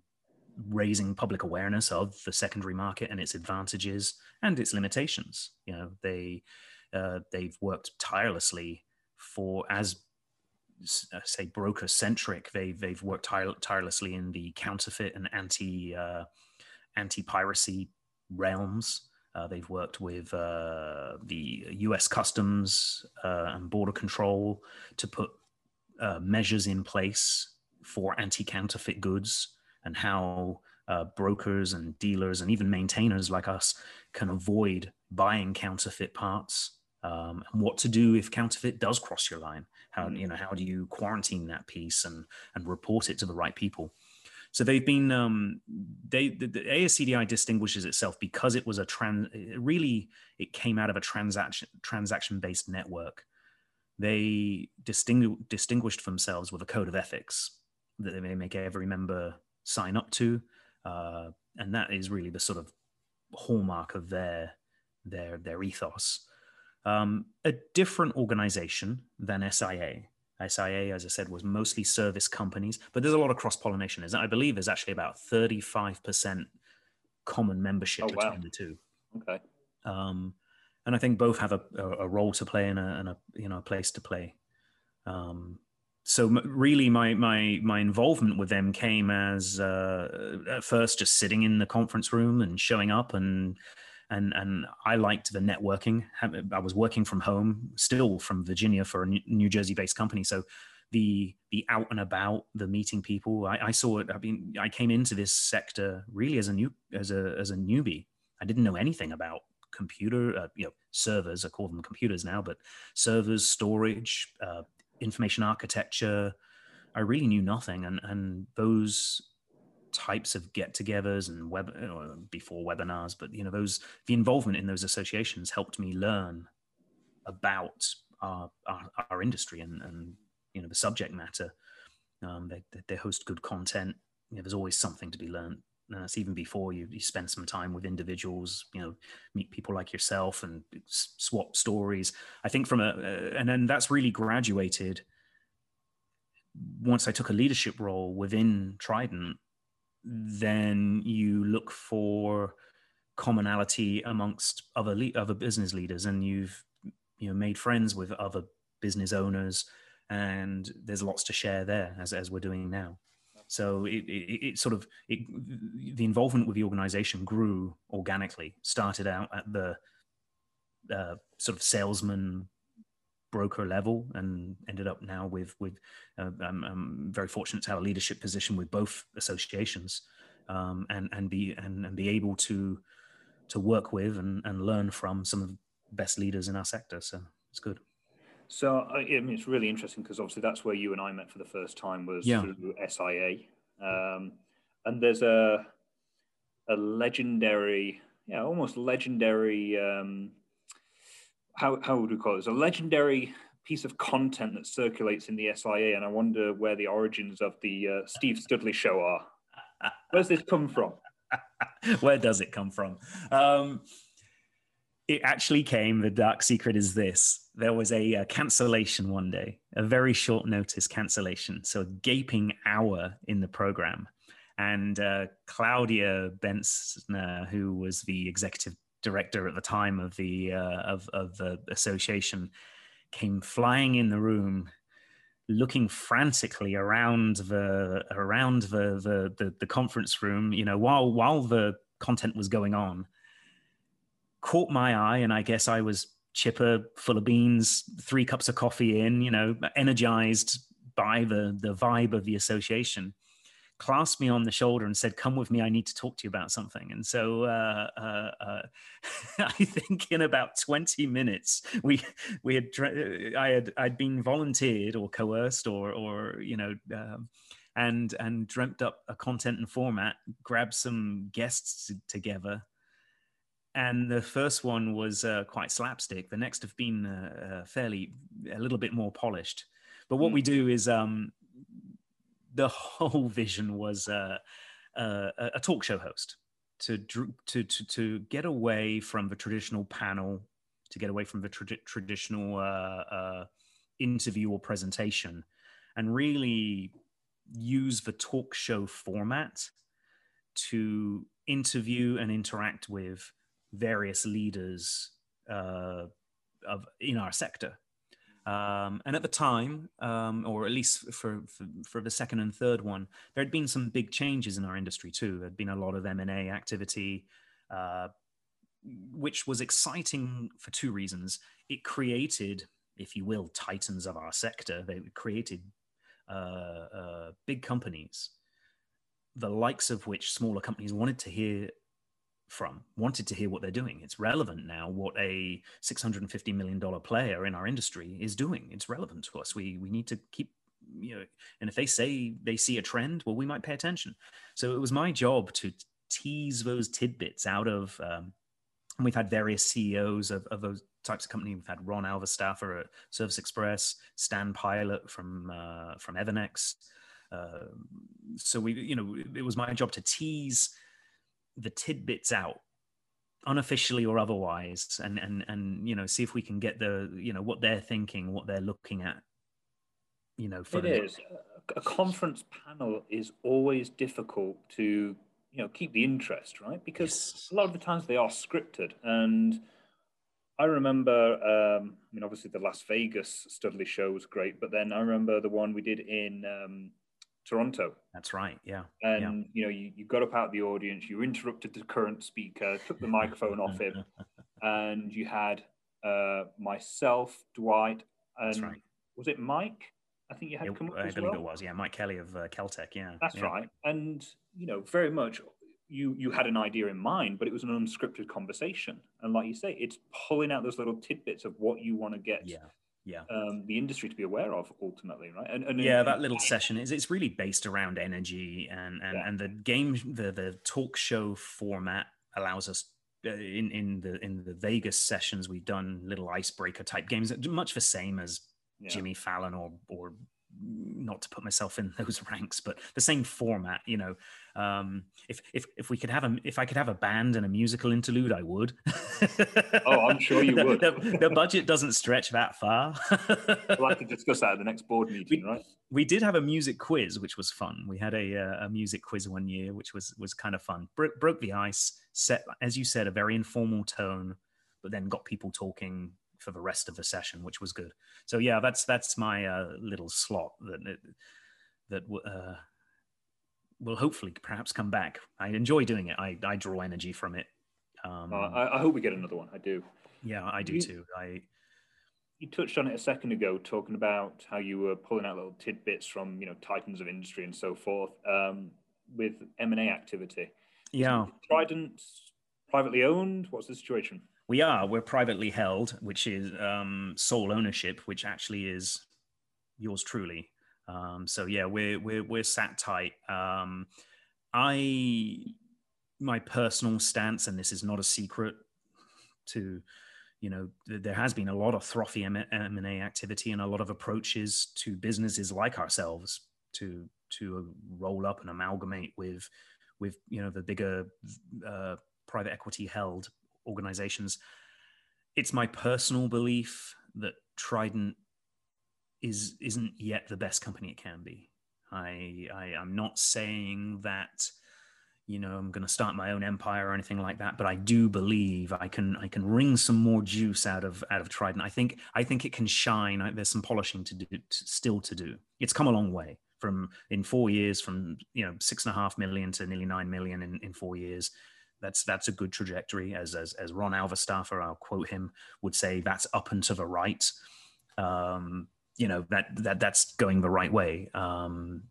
B: raising public awareness of the secondary market and its advantages and its limitations. You know, they uh, they've worked tirelessly for as say broker centric. They've they've worked tire- tirelessly in the counterfeit and anti uh, anti piracy realms. Uh, they've worked with uh, the U.S. Customs uh, and Border Control to put measures in place for anti counterfeit goods and how brokers and dealers and even maintainers like us can avoid buying counterfeit parts um, and what to do if counterfeit does cross your line. How mm. you know how do you quarantine that piece and and report it to the right people? So they've been um, they the, the ASCDI distinguishes itself because it was a trans it really it came out of a transaction transaction based network. They distingu- distinguished themselves with a code of ethics that they may make every member sign up to, uh, and that is really the sort of hallmark of their their their ethos um, a different organization than SIA. SIA, as I said, was mostly service companies, but there's a lot of cross pollination. Is I believe there's actually about 35% common membership oh, between wow. the two.
A: Okay.
B: Um, and I think both have a, a, role to play and a, and a, you know a place to play. Um, so really, my my my involvement with them came as uh, at first just sitting in the conference room and showing up and and and I liked the networking. I was working from home, still from Virginia for a New Jersey based company, so the the out and about, the meeting people. I, I, saw it. I mean, I came into this sector really as a new as a as a newbie. I didn't know anything about computer, uh, you know, servers. I call them computers now, but servers, storage, uh, information architecture. I really knew nothing, and and those types of get-togethers and web before webinars, but you know those the involvement in those associations helped me learn about our our, our industry and and you know the subject matter. Um, they they host good content. You know, there's always something to be learned and that's even before you, you spend some time with individuals you know meet people like yourself and swap stories i think from a uh, and then that's really graduated once i took a leadership role within trident then you look for commonality amongst other le- other business leaders and you've you know made friends with other business owners and there's lots to share there as, as we're doing now so it, it, it, sort of it, the involvement with the organization grew organically. Started out at the uh, sort of salesman broker level and ended up now with with uh, I'm, I'm, very fortunate to have a leadership position with both associations um, and and be and, and be able to to work with and, and learn from some of the best leaders in our sector. So it's good.
A: So I mean, it's really interesting because obviously that's where you and I met for the first time was yeah. through SIA, um, and there's a a legendary, yeah, almost legendary. Um, how how would we call it? It's a legendary piece of content that circulates in the SIA, and I wonder where the origins of the uh, Steve Studley show are. Where's this come from? (laughs)
B: where does it come from? Um, it actually came. The dark secret is this: there was a, a, cancellation one day, a very short notice cancellation, so a gaping hour in the program, and uh, Claudia Bensner, who was the executive director at the time of the uh, of of the association, came flying in the room looking frantically around the around the, the the the, conference room you know while while the content was going on caught my eye, and I guess I was chipper, full of beans, three cups of coffee in, you know, energized by the the vibe of the association. Clasped me on the shoulder and said, "Come with me. I need to talk to you about something." And so, uh, uh, uh, (laughs) I think in about twenty minutes, we we had I had I'd been volunteered or coerced or or you know. Um, and and dreamt up a content and format, grabbed some guests together, and the first one was uh, quite slapstick. The next have been uh, uh, fairly a little bit more polished. But what mm. we do is um, the whole vision was uh, uh a talk show host to, to to to get away from the traditional panel, to get away from the tra- traditional uh, interview or presentation, and really use the talk show format to interview and interact with various leaders uh, of in our sector. Um, and at the time, um, or at least for, for, for the second and third one, there had been some big changes in our industry too. There'd been a lot of M and A activity, uh, which was exciting for two reasons. It created, if you will, titans of our sector. They created uh, uh, big companies, the likes of which smaller companies wanted to hear from wanted to hear what they're doing. It's relevant now what a 650 million dollar player in our industry is doing. It's relevant to us. We we need to keep you know and if they say they see a trend well we might pay attention. So it was my job to tease those tidbits out of um, and we've had various ceos of, of those types of company. We've had ron alverstaeffer at service express stan pilot from uh, from evernex. Uh, so we you know it was my job to tease the tidbits out unofficially or otherwise and and and you know see if we can get the you know what they're thinking what they're looking at you know
A: for it is. A conference panel is always difficult to you know keep the interest right? Because yes. a lot of the times they are scripted. And i remember um i mean obviously the las vegas studley show was great but then i remember the one we did in um Toronto.
B: That's right. Yeah.
A: And
B: yeah.
A: you know, you, you got up out of the audience, you interrupted the current speaker, took the microphone off him, (laughs) and you had uh, myself, Dwight, and right. was it Mike? I think you had
B: it,
A: come up
B: I believe
A: well.
B: it was. Yeah, Mike Kelly of uh, Keltec. Yeah.
A: That's
B: yeah.
A: right. And you know, very much you you had an idea in mind, but it was an unscripted conversation. And like you say, it's pulling out those little tidbits of what you want to get
B: yeah yeah
A: um, the industry to be aware of ultimately right
B: and, and yeah and, that little session is it's really based around energy and and, yeah. and the game the the talk show format allows us uh, in in the in the Vegas sessions we've done little icebreaker type games much the same as yeah. Jimmy Fallon or or not to put myself in (laughs) those ranks, but the same format. You know, um, if if if we could have a if I could have a band and a musical interlude, I would.
A: oh, I'm sure you (laughs) would.
B: the, the, budget doesn't stretch that far.
A: we'll have to discuss that at the next board (laughs) meeting,
B: we,
A: right?
B: We did have a music quiz, which was fun. We had a uh, a music quiz one year, which was was kind of fun. Bro- broke the ice, set as you said, a very informal tone, but then got people talking for the rest of the session, which was good. So yeah, that's that's my uh, little slot that that uh, will hopefully perhaps come back. I enjoy doing it. I, I draw energy from it.
A: Um, uh, I, I, hope we get another one. I do.
B: Yeah, I do you, too. I
A: you touched on it a second ago, talking about how you were pulling out little tidbits from you know titans of industry and so forth um, with M and A activity.
B: Yeah,
A: Trident privately owned. What's the situation?
B: We are. We're privately held, which is um, sole ownership, which actually is yours truly. Um, so yeah, we're we're we're sat tight. Um, I my personal stance, and this is not a secret to you know there has been a lot of frothy m&a activity and a lot of approaches to businesses like ourselves to to roll up and amalgamate with with you know the bigger uh, private equity held organizations. It's my personal belief that Trident is isn't yet the best company it can be. I, I am not saying that you know I'm going to start my own empire or anything like that, but I do believe I can I can wring some more juice out of out of Trident. I think I think it can shine. There's some polishing to do to, still to do. It's come a long way from in four years from you know six and a half million to nearly nine million in, in four years that's that's a good trajectory. As as, as Ron Alverstaeffer, I'll quote him, would say that's up and to the right. Um, you know that that that's going the right way. Um,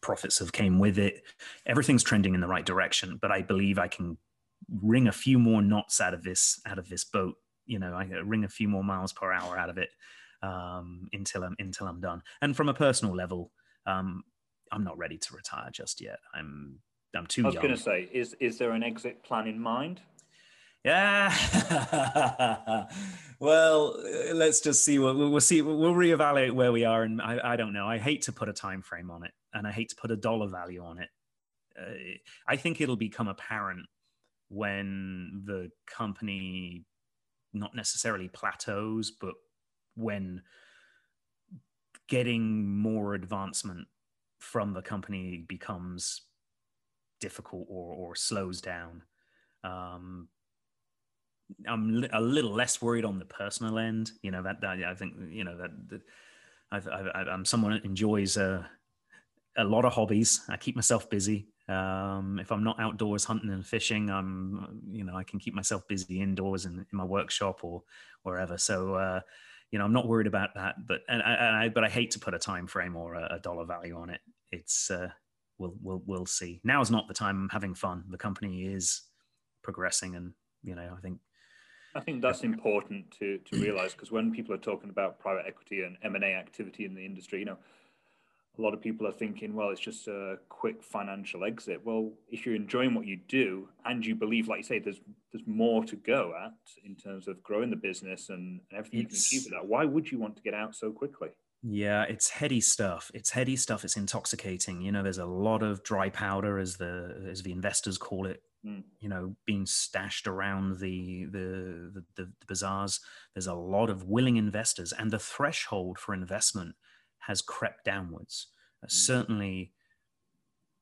B: profits have came with it. Everything's trending in the right direction. But I believe I can wring a few more knots out of this out of this boat. You know, I wring a few more miles per hour out of it um, until I'm until I'm done. And from a personal level, um, I'm not ready to retire just yet. I'm I'm too.
A: I was going to say, is is there an exit plan in mind?
B: Yeah. (laughs) well, let's just see. We'll, we'll see. We'll reevaluate where we are, and I, I don't know. I hate to put a time frame on it, and I hate to put a dollar value on it. Uh, I think it'll become apparent when the company not necessarily plateaus, but when getting more advancement from the company becomes difficult or, or slows down. Um, I'm a little less worried on the personal end. You know that, that I think you know that, that I've, i am someone that enjoys a, a lot of hobbies. I keep myself busy. Um, if I'm not outdoors hunting and fishing, I'm you know I can keep myself busy indoors in, in my workshop or wherever. So uh, you know I'm not worried about that. But and, and I but I hate to put a time frame or a, a dollar value on it. It's uh, we'll we'll we'll see. Now is not the time I'm having fun. The company is progressing, and you know, I think.
A: I think that's important to to realize because when people are talking about private equity and M and A activity in the industry, you know, a lot of people are thinking, well, it's just a quick financial exit. Well, if you're enjoying what you do and you believe, like you say, there's there's more to go at in terms of growing the business and, and everything it's, you can achieve with that, why would you want to get out so quickly?
B: Yeah, it's heady stuff. It's heady stuff. It's intoxicating. You know, there's a lot of dry powder, as the as the investors call it. Mm. You know, being stashed around the, the the, the bazaars. There's a lot of willing investors, and the threshold for investment has crept downwards. Uh, mm. Certainly,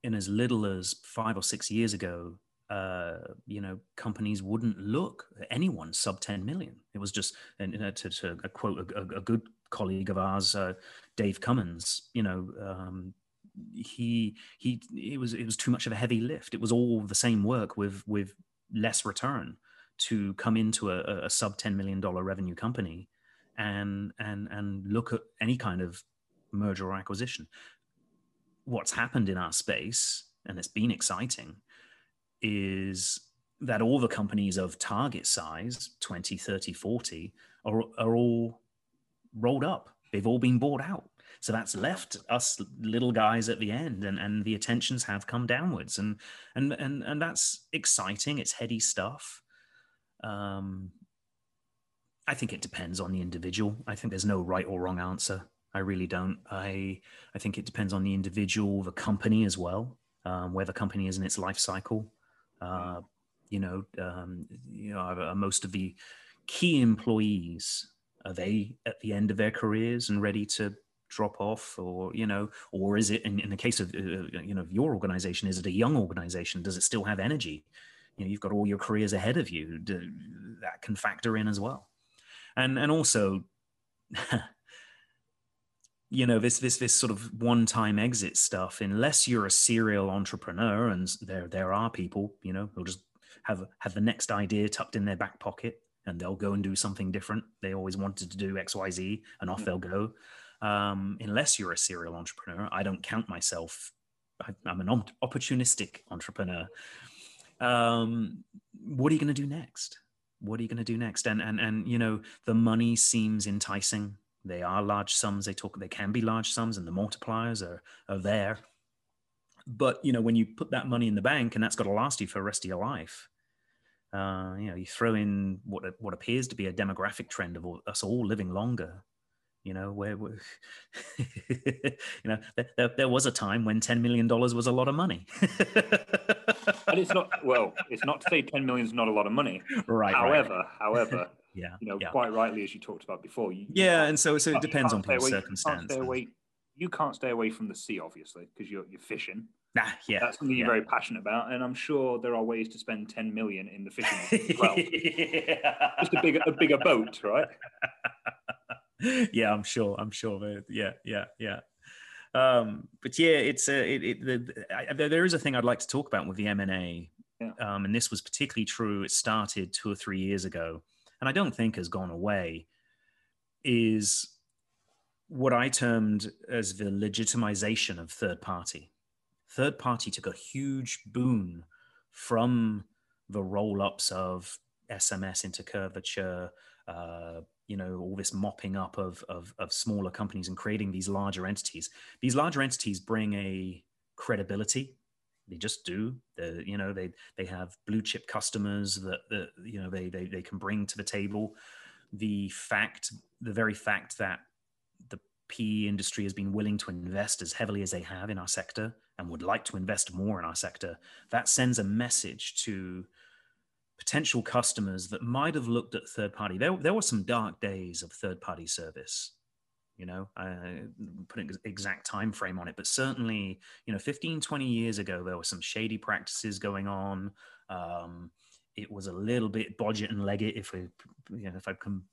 B: in as little as five or six years ago, uh, you know, companies wouldn't look at anyone sub 10 million. It was just, and to, to quote a, a, good colleague of ours, uh, Dave Cummins, you know, um, he he it was it was too much of a heavy lift. It was all the same work with with less return to come into a, a sub ten million dollar revenue company and and and look at any kind of merger or acquisition. What's happened in our space, and it's been exciting, is that all the companies of target size 20 30 40 are, are all rolled up. They've all been bought out. So that's left us little guys at the end, and, and the attentions have come downwards, and and and and that's exciting. It's heady stuff. Um, I think it depends on the individual. I think there's no right or wrong answer. I really don't. I I think it depends on the individual, the company as well, um, where the company is in its life cycle. Uh, you know, um, you know, most of the key employees are they at the end of their careers and ready to drop off, or you know, or is it in, in the case of uh, uh you know your organization? Is it a young organization? Does it still have energy? You know, you've got all your careers ahead of you. That can factor in as well, and and also. (laughs) you know this this this sort of one time exit stuff unless you're a serial entrepreneur and there there are people you know who'll just have have the next idea tucked in their back pocket and they'll go and do something different they always wanted to do xyz and off they'll go um, unless you're a serial entrepreneur i don't count myself I, am an opportunistic entrepreneur um, what are you going to do next what are you going to do next and and and you know the money seems enticing they are large sums. They talk. They can be large sums, and the multipliers are are there. But you know, when you put that money in the bank, and that's got to last you for the rest of your life. Uh, you know, you throw in what what appears to be a demographic trend of all, us all living longer. You know, where, where (laughs) you know, there, there, was a time when ten million dollars was a lot of money.
A: and it's not (laughs) well. It's not to say ten million is not a lot of money.
B: Right.
A: However,
B: right.
A: however, (laughs)
B: yeah,
A: you know,
B: yeah.
A: quite rightly as you talked about before. You,
B: yeah, and so so it depends on people's circumstances.
A: You can't, stay away, you can't stay away from the sea, obviously, because you're you're fishing.
B: Nah, yeah,
A: that's something you're very passionate about, and I'm sure there are ways to spend 10 million in the fishing as well. yeah. Just a bigger a bigger boat, right? (laughs)
B: yeah, I'm sure. I'm sure. Yeah, yeah, yeah. Um, but yeah, it's a it, it the, I, there is a thing I'd like to talk about with the M and A,
A: yeah.
B: um, and this was particularly true. It started two or three years ago, and I don't think has gone away. Is what I termed as the legitimization of third party. Third party took a huge boon from the roll ups of SMS into curvature, uh, you know all this mopping up of, of, of smaller companies and creating these larger entities. These larger entities bring a credibility. They just do. They you know they they have blue chip customers that, that you know they, they they can bring to the table. The fact the very fact that the PE industry has been willing to invest as heavily as they have in our sector and would like to invest more in our sector that sends a message to potential customers that might have looked at third party. There, there were some dark days of third party service. You know, I put an exact time frame on it, but certainly, you know, 15, 20 years ago, there were some shady practices going on. Um, it was a little bit bodget and legget, if we, you know, if I can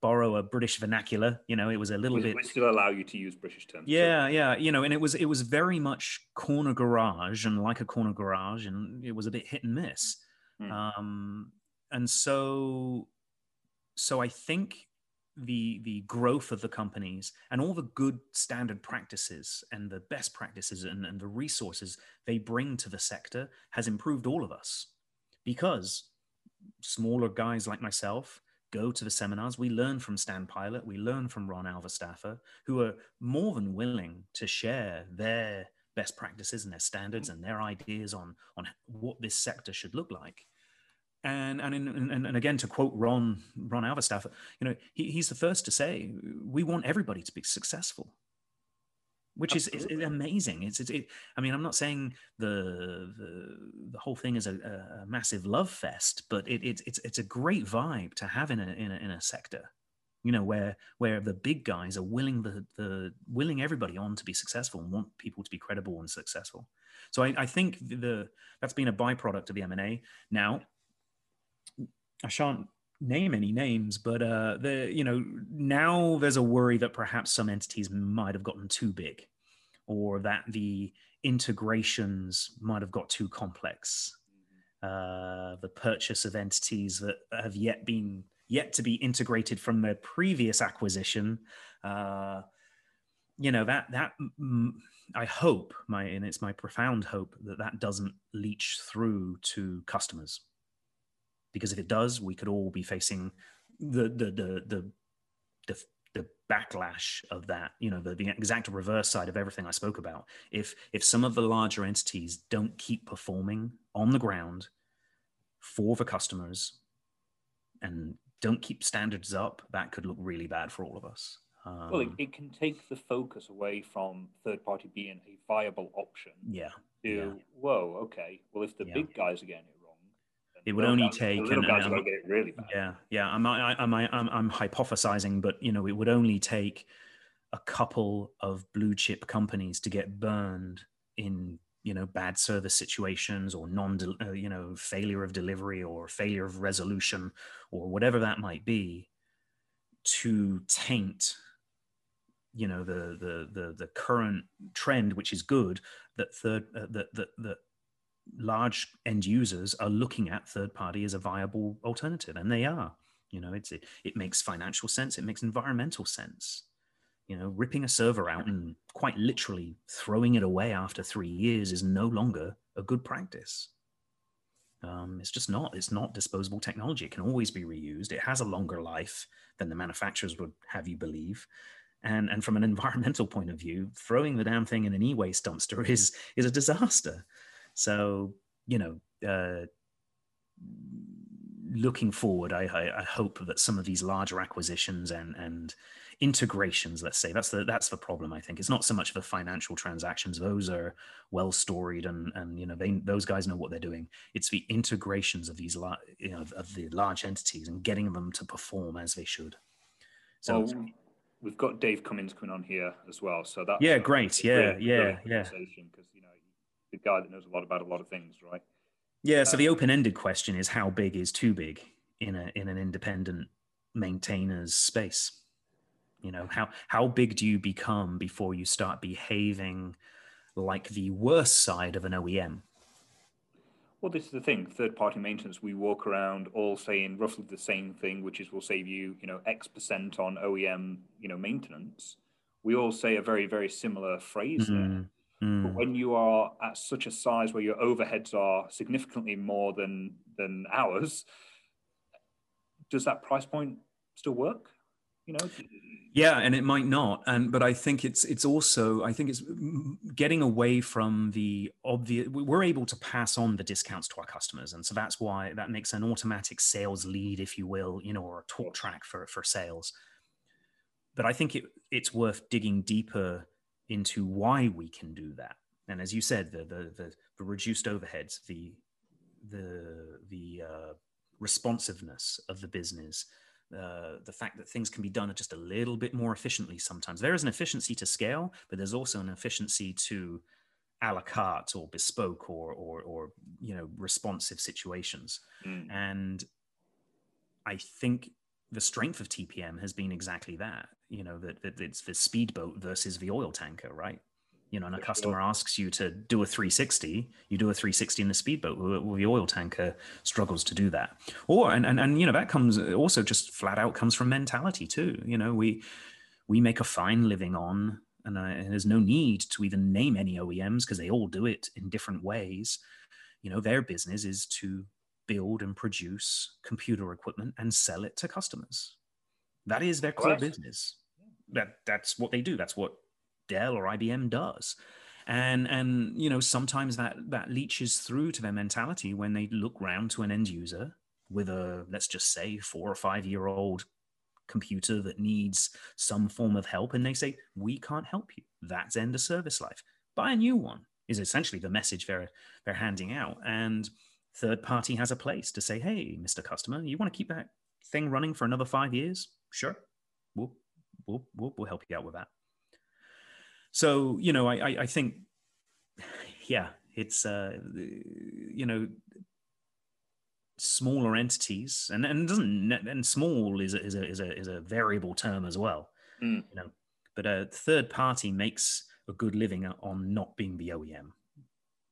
B: borrow a British vernacular. You know, it was a little bit.
A: We still allow you to use British terms.
B: Yeah, so. yeah. You know, and it was it was very much corner garage and like a corner garage, and it was a bit hit and miss. Mm. Um, and so, so I think the the growth of the companies and all the good standard practices and the best practices and, and the resources they bring to the sector has improved all of us because smaller guys like myself go to the seminars. We learn from Stan Pilot, we learn from Ron Alverstaeffer, who are more than willing to share their best practices and their standards and their ideas on on what this sector should look like. And and, in, and and again to quote Ron Ron Alverstaeffer, you know he, he's the first to say we want everybody to be successful, which is, is, amazing. It's, it's it, I mean I'm not saying the the, the whole thing is a, a massive love fest, but it, it, it's it's a great vibe to have in a in a, in a sector you know where where the big guys are willing the the willing everybody on to be successful and want people to be credible and successful. So i, I think the that's been a byproduct of the m&a now i shan't name any names but uh the you know now there's a worry that perhaps some entities might have gotten too big or that the integrations might have got too complex. Uh the purchase of entities that have yet been yet to be integrated from their previous acquisition. Uh, you know that that I hope my and it's my profound hope that that doesn't leach through to customers, because if it does, we could all be facing the the the the the, the backlash of that you know the, the exact reverse side of everything i spoke about if if some of the larger entities don't keep performing on the ground for the customers and don't keep standards up, that could look really bad for all of us. Um,
A: well, it, it can take the focus away from third party being a viable option
B: yeah,
A: to,
B: yeah.
A: whoa, okay, well, if the
B: Yeah.
A: big guys are getting it wrong,
B: It would only
A: guys-
B: take
A: the little
B: an-
A: guys are
B: um,
A: get it really bad.
B: Yeah, yeah. I'm, I, I'm, I- I'm, I'm hypothesizing, but you know, it would only take a couple of blue chip companies to get burned in you know bad service situations or non, uh, you know, failure of delivery or failure of resolution or whatever that might be, to taint you know the the the, the current trend, which is good that third uh, that that that large end users are looking at third party as a viable alternative and they are. You know it's it, it makes financial sense. It makes environmental sense you know ripping a server out and quite literally throwing it away after three years is no longer a good practice. Um, it's just not. It's not disposable technology. It can always be reused. It has a longer life than the manufacturers would have you believe. And and from an (laughs) environmental point of view throwing the damn thing in an e-waste dumpster is is a disaster. So, you know, uh, looking forward, I, I, I hope that some of these larger acquisitions and and integrations, let's say, that's the that's the problem. I think it's not so much the financial transactions; those are well storied, and and you know they those guys know what they're doing. It's the integrations of these you know of the large entities and getting them to perform as they should. So.
A: Well, we've got Dave Cummins coming on here as well, so that
B: Yeah, great. Yeah, yeah, yeah.
A: Because you know, the guy that knows a lot about a lot of things, right?
B: Yeah. So
A: Um,
B: the open-ended question is how big is too big in a in an independent maintainer's space? You know, how how big do you become before you start behaving like the worst side of an OEM?
A: Well, this is the thing. Third-party maintenance, we walk around all saying roughly the same thing, which is we'll save you, you know, X percent on OEM, you know, maintenance. We all say a very, very similar phrase there.
B: Mm,
A: But when you are at such a size where your overheads are significantly more than than ours, does that price point still work? You know,
B: Yeah, and it might not, and but I think it's it's also I think it's getting away from the obvious. We're able to pass on the discounts to our customers, and so that's why that makes an automatic sales lead, if you will, you know, or a talk track for for sales. But I think it it's worth digging deeper into why we can do that. And as you said, the the the, the reduced overheads, the the the uh, responsiveness of the business uh, the fact that things can be done just a little bit more efficiently sometimes. There is an efficiency to scale, but there's also an efficiency to a la carte or bespoke or or, or you know responsive situations.
A: Mm.
B: And I think the strength of TPM has been exactly that. You know that, that it's the speedboat versus the oil tanker, right? You know, and a customer asks you to do a 360, you do a 360 in the speedboat. Well, the oil tanker struggles to do that. Or and, and and you know that comes also just flat out comes from mentality too. You know, we we make a fine living on, and, uh, and there's no need to even name any OEMs because they all do it in different ways. You know, their business is to build and produce computer equipment and sell it to customers. That is their core
A: Right.
B: business. That that's what they do. That's what Dell or IBM does. And and you know sometimes that that leaches through to their mentality when they look round to an end user with a let's just say four or five year old computer that needs some form of help and they say we can't help you. That's end of service life. Buy a new one is essentially the message they're they're handing out. And third party has a place to say hey mr customer you want to keep that thing running for another five years? Sure. We'll we'll we'll, we'll help you out with that so you know i i, I think yeah it's uh you know smaller entities and and doesn't and small is a, is a is a is a variable term as well
A: Mm.
B: you know but a third party makes a good living on not being the OEM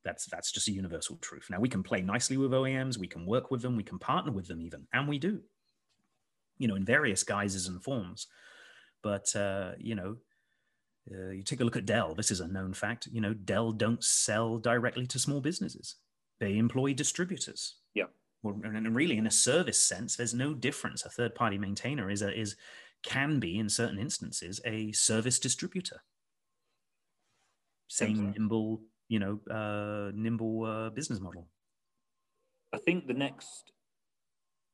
B: that's that's just a universal truth now we can play nicely with OEMs we can work with them we can partner with them even and we do you know in various guises and forms but uh you know uh, you take a look at Dell. This is a known fact. You know, Dell don't sell directly to small businesses. They employ distributors.
A: Yeah.
B: Well, and really, in a service sense, there's no difference. A third-party maintainer is a, is can be in certain instances a service distributor. Same
A: Exactly.
B: nimble, you know, uh, nimble uh, business model.
A: I think the next,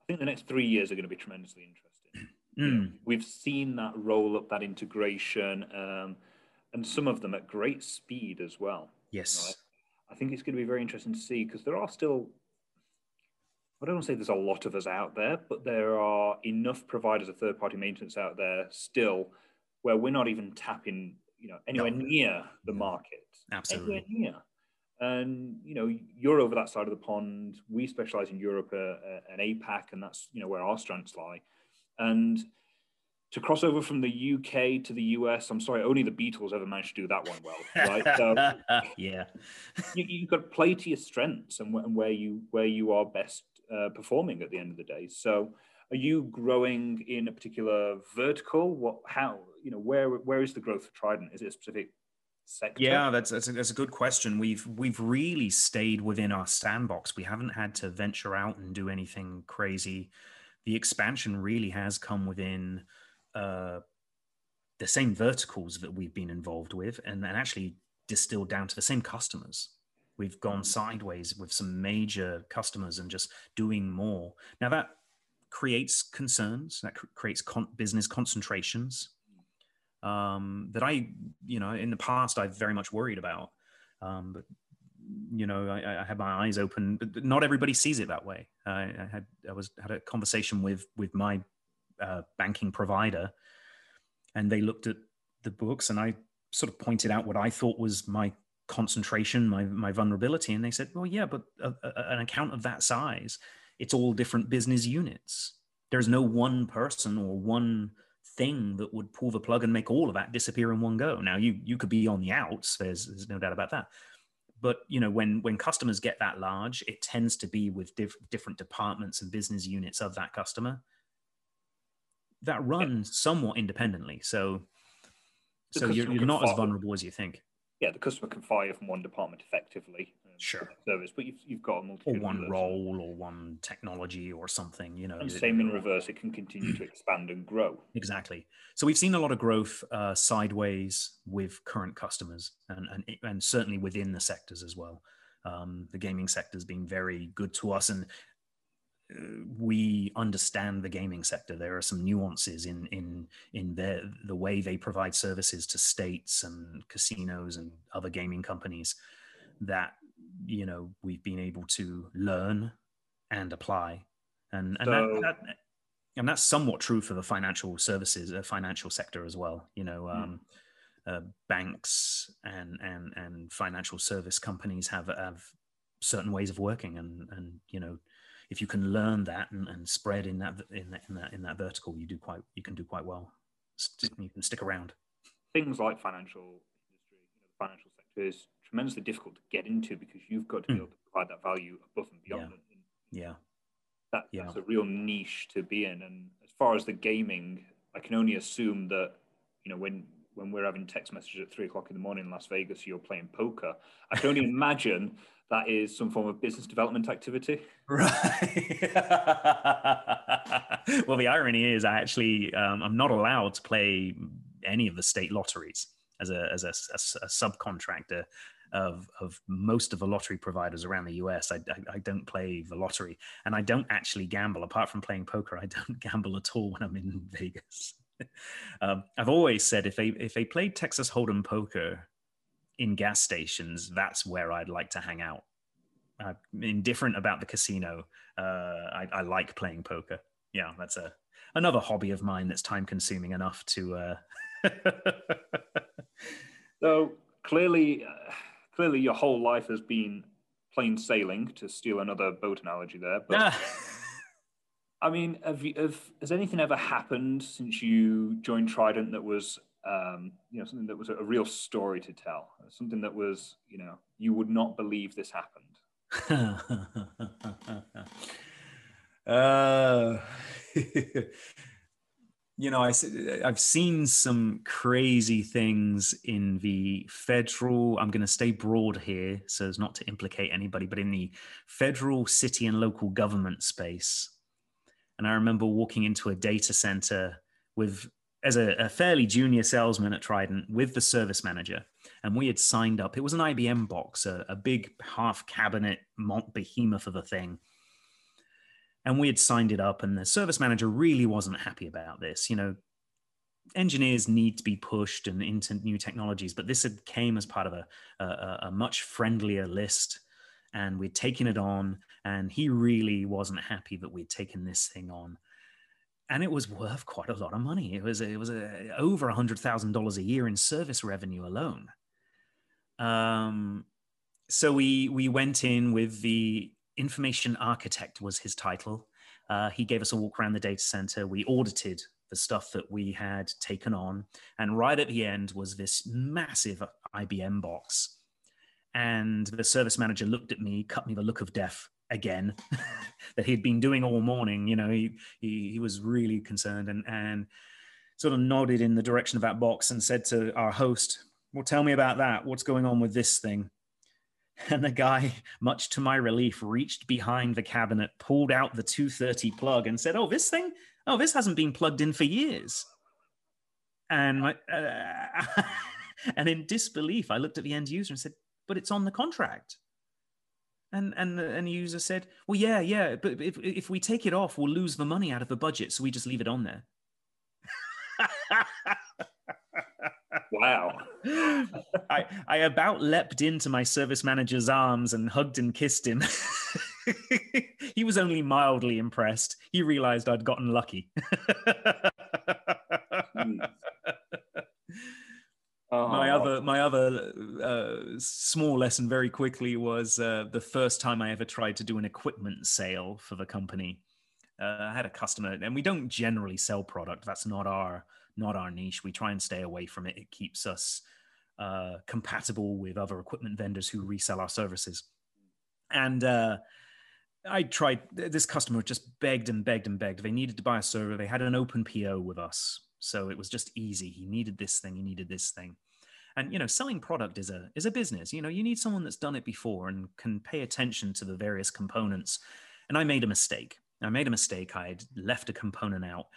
A: I think the next three years are going to be tremendously interesting. (clears throat) Know, we've seen that roll up, that integration, um, and some of them at great speed as well.
B: Yes.
A: Right? I think it's going to be very interesting to see because there are still, I don't want to say there's a lot of us out there, but there are enough providers of third party maintenance out there still where we're not even tapping, you know, anywhere
B: No.
A: near the market.
B: Absolutely.
A: Anywhere near. And, you know, you're over that side of the pond. We specialize in Europe uh, uh, and APAC, and that's, you know, where our strengths lie. And to cross over from the UK to the US, I'm sorry, only the Beatles ever managed to do that one well, right? So (laughs)
B: yeah. (laughs)
A: you, you've got to play to your strengths and, and where you where you are best uh, performing at the end of the day. So, are you growing in a particular vertical? What how you know where where is the growth for Trident? Is it a specific sector?
B: Yeah, that's that's a, that's a good question. We've we've really stayed within our sandbox. We haven't had to venture out and do anything crazy. The expansion really has come within uh, the same verticals that we've been involved with, and, and actually distilled down to the same customers. We've gone sideways with some major customers and just doing more. Now that creates concerns. That cr- creates con- business concentrations um, that I, you know, in the past I've very much worried about. Um, but you know, I, I had my eyes open. But not everybody sees it that way. I, had I was had a conversation with with my uh, banking provider, and they looked at the books, and I sort of pointed out what I thought was my concentration, my my vulnerability, and they said, "Well, yeah, but a, a, an account of that size, it's all different business units. There's no one person or one." thing that would pull the plug and make all of that disappear in one go. Now you you could be on the outs. There's, there's no doubt about that. But you know when when customers get that large, it tends to be with diff- different departments and business units of that customer that run somewhat independently. So
A: The
B: so you're, you're not as vulnerable as you think.
A: yeah, the customer can fire from one department effectively.
B: Sure.
A: Service, but you've, you've got a
B: Or
A: multitude. of
B: one role or one technology or something. You know.
A: And same in reverse, it can continue to expand and grow.
B: Exactly. So we've seen a lot of growth uh, sideways with current customers, and, and and certainly within the sectors as well. Um, the gaming sector has been very good to us, and uh, we understand the gaming sector. There are some nuances in in in their the way they provide services to states and casinos and other gaming companies that you know we've been able to learn and apply, and and
A: So-
B: that, that and that's somewhat true for the financial services, uh, financial sector as well. You know,
A: Hmm.
B: um, uh, banks and and and financial service companies have have certain ways of working, and and you know, if you can learn that and, and spread in that in that in that in that vertical, you do quite you can do quite well. You can stick around.
A: things like financial industry, you know, the financial sector is tremendously difficult to get into because you've got to be
B: Mm.
A: able to provide that value above and beyond.
B: Yeah.
A: And
B: Yeah,
A: that,
B: Yeah.
A: That's a real niche to be in. And as far as the gaming, I can only assume that you know when when we're having text messages at three o'clock in the morning in Las Vegas, you're playing poker. I can only (laughs) imagine that is some form of business development activity.
B: Right. (laughs) well, the irony is, I actually um, I'm not allowed to play any of the state lotteries as a as a, a- a subcontractor of of most of the lottery providers around the US. I, I I don't play the lottery, and I don't actually gamble. Apart from playing poker, I (laughs) don't gamble at all when I'm in (laughs) Vegas. um, I've always said if they if they played Texas Hold'em poker in gas stations, that's where I'd like to hang out. I'm indifferent about the casino. Uh, I, I like playing poker. Yeah, that's a another hobby of mine that's time consuming enough to. Uh... (laughs)
A: So clearly, uh, clearly, your whole life has been plain sailing. To steal another boat analogy there, but
B: Ah. (laughs)
A: I mean, have you, have, has anything ever happened since you joined Trident that was, um, you know, something that was a, a real story to tell? Something that was, you know, you would not believe this happened. (laughs)
B: uh, (laughs) you know, I've seen some crazy things in the federal. I'm going to stay broad here so as not to implicate anybody, but in the federal, city, and local government space. And I remember walking into a data center with, as a, a fairly junior salesman at Trident, with the service manager and we had signed up. It was an IBM box, a, a big half cabinet behemoth of a thing. And we had signed it up, and the service manager really wasn't happy about this. You know, engineers need to be pushed and into new technologies, but this had came as part of a, a, a much friendlier list, and we'd taken it on, and he really wasn't happy that we'd taken this thing on. And it was worth quite a lot of money. It was it was a, over a hundred thousand dollars a year in service revenue alone. Um, so we we went in with the information architect was his title. Uh, he gave us a walk around the data center. We audited the stuff that we had taken on, and right at the end was this massive IBM box. And the service manager looked at me, cut me the look of death again (laughs) that he'd been doing all morning. You know, he, he, he was really concerned and, and sort of nodded in the direction of that box and said to our host, Well, tell me about that. What's going on with this thing? (laughs) And the guy, much to my relief, reached behind the cabinet, pulled out the 230 plug, and said, Oh, this thing? Oh, this hasn't been plugged in for years. And, my, uh, (laughs) and in disbelief, I looked at the end user and said, But it's on the contract. And, and the end user said, Well, yeah, yeah, but if, if we take it off, we'll lose the money out of the budget. So we just leave it on there. (laughs)
A: Wow.
B: I, I about leapt into my service manager's arms and hugged and kissed him. (laughs) he was only mildly impressed. He realized I'd gotten lucky. Oh. My other, my other uh, small lesson, very quickly, was uh, the first time I ever tried to do an equipment sale for the company. Uh, I had a customer, and we don't generally sell product. That's not our not our niche. We try and stay away from it. It keeps us uh, compatible with other equipment vendors who resell our services. And uh, I tried, this customer just begged and begged and begged. They needed to buy a server. They had an open PO with us. So it was just easy. He needed this thing, he needed this thing. And you know, selling product is a is a business. You know, you need someone that's done it before and can pay attention to the various components. And I made a mistake. I made a mistake. I had left a component out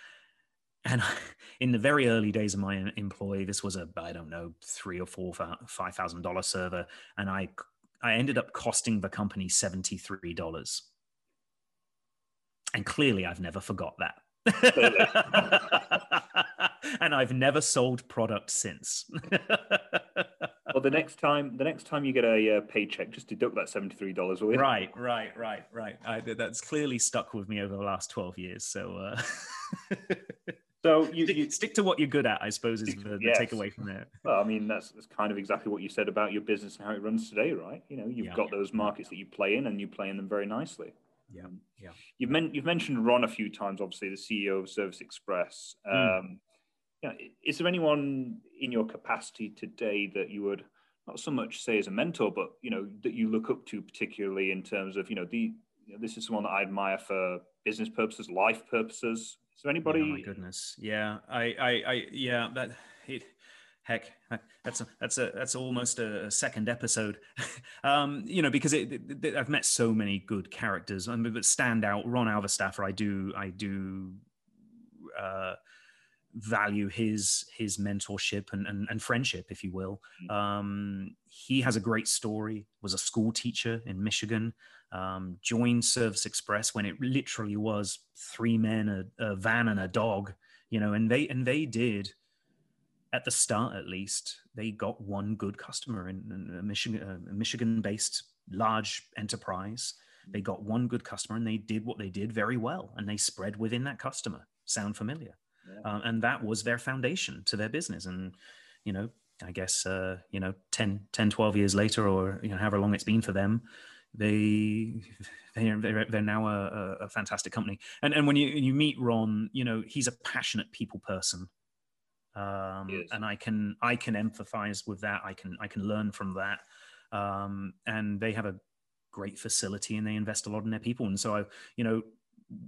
B: and (laughs) in the very early days of my employ, this was a I don't know three or four five thousand dollar server, and I I ended up costing the company seventy three dollars. And clearly, I've never forgot that. (laughs) and I've never sold product since. (laughs)
A: well, the next time, the next time you get a uh, paycheck, just deduct that seventy-three dollars, will you?
B: Right, right, right, right. I, that's clearly stuck with me over the last twelve years. So, uh...
A: So
B: you, stick,
A: you,
B: stick, to what you're good at, I suppose, is the, the yes. takeaway from there.
A: Well, I mean, that's, that's kind of exactly what you said about your business and how it runs today, right? You know, you've yeah. got those markets that you play in, and you play in them very nicely.
B: Yeah, yeah.
A: You've, men- you've mentioned Ron a few times, obviously, the CEO of Service Express. Mm. Um, you know, is there anyone in your capacity today that you would not so much say as a mentor, but you know that you look up to particularly in terms of you know the you know, this is someone that I admire for business purposes, life purposes. There anybody?
B: Oh my goodness, yeah, I, I, I yeah, that it, heck, that's a, that's a that's almost a, second episode, (laughs) um, you know, because it, it, I've met so many good characters. I mean, but stand out. Ron Alvesteffer, I do, I do. Uh, value his his mentorship and, and, and friendship, if you will. Mm. Um, he has a great story. Was a school teacher in Michigan um, joined Service Express when it literally was three men, a, a, van, and a dog. You know, and they and they did at the start, at least, they got one good customer in, a Michigan, a Michigan-based large enterprise. They got one good customer, and they did what they did very well, and they spread within that customer. Sound familiar? Yeah. Um, and that was their foundation to their business. And you know, I guess uh, you know 10, 10, 12 years later, or you know, however long it's been for them, they (laughs) they're, they're now a, a, fantastic company. And and when you you meet Ron, you know he's a passionate people person, um, and I can I can empathize with that. I can I can learn from that. Um, and they have a great facility and they invest a lot in their people. And so I, you know,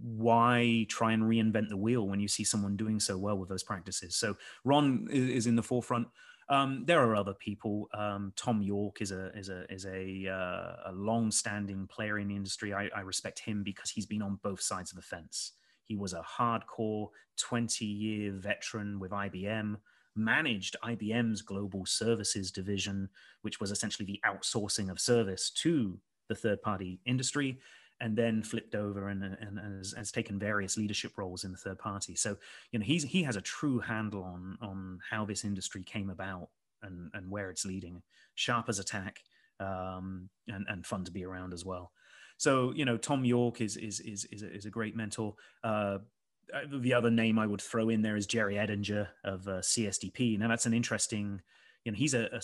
B: why try and reinvent the wheel when you see someone doing so well with those practices? So Ron is in the forefront. Um, there are other people. Um, Tom York is a is a is a, uh, a long-standing player in the industry. I, I, respect him because he's been on both sides of the fence. He was a hardcore 20-year veteran with IBM, managed IBM's global services division, which was essentially the outsourcing of service to the third-party industry. And then flipped over and, and, and has, has, taken various leadership roles in the third party. So, you know, he's he has a true handle on on how this industry came about and and where it's leading. Sharp as attack, um, and and fun to be around as well. So, you know, Tom York is is is is a, is a great mentor. Uh, the other name I would throw in there is Jerry Edinger of uh, CSDP. Now, that's an interesting. You know, he's a, a,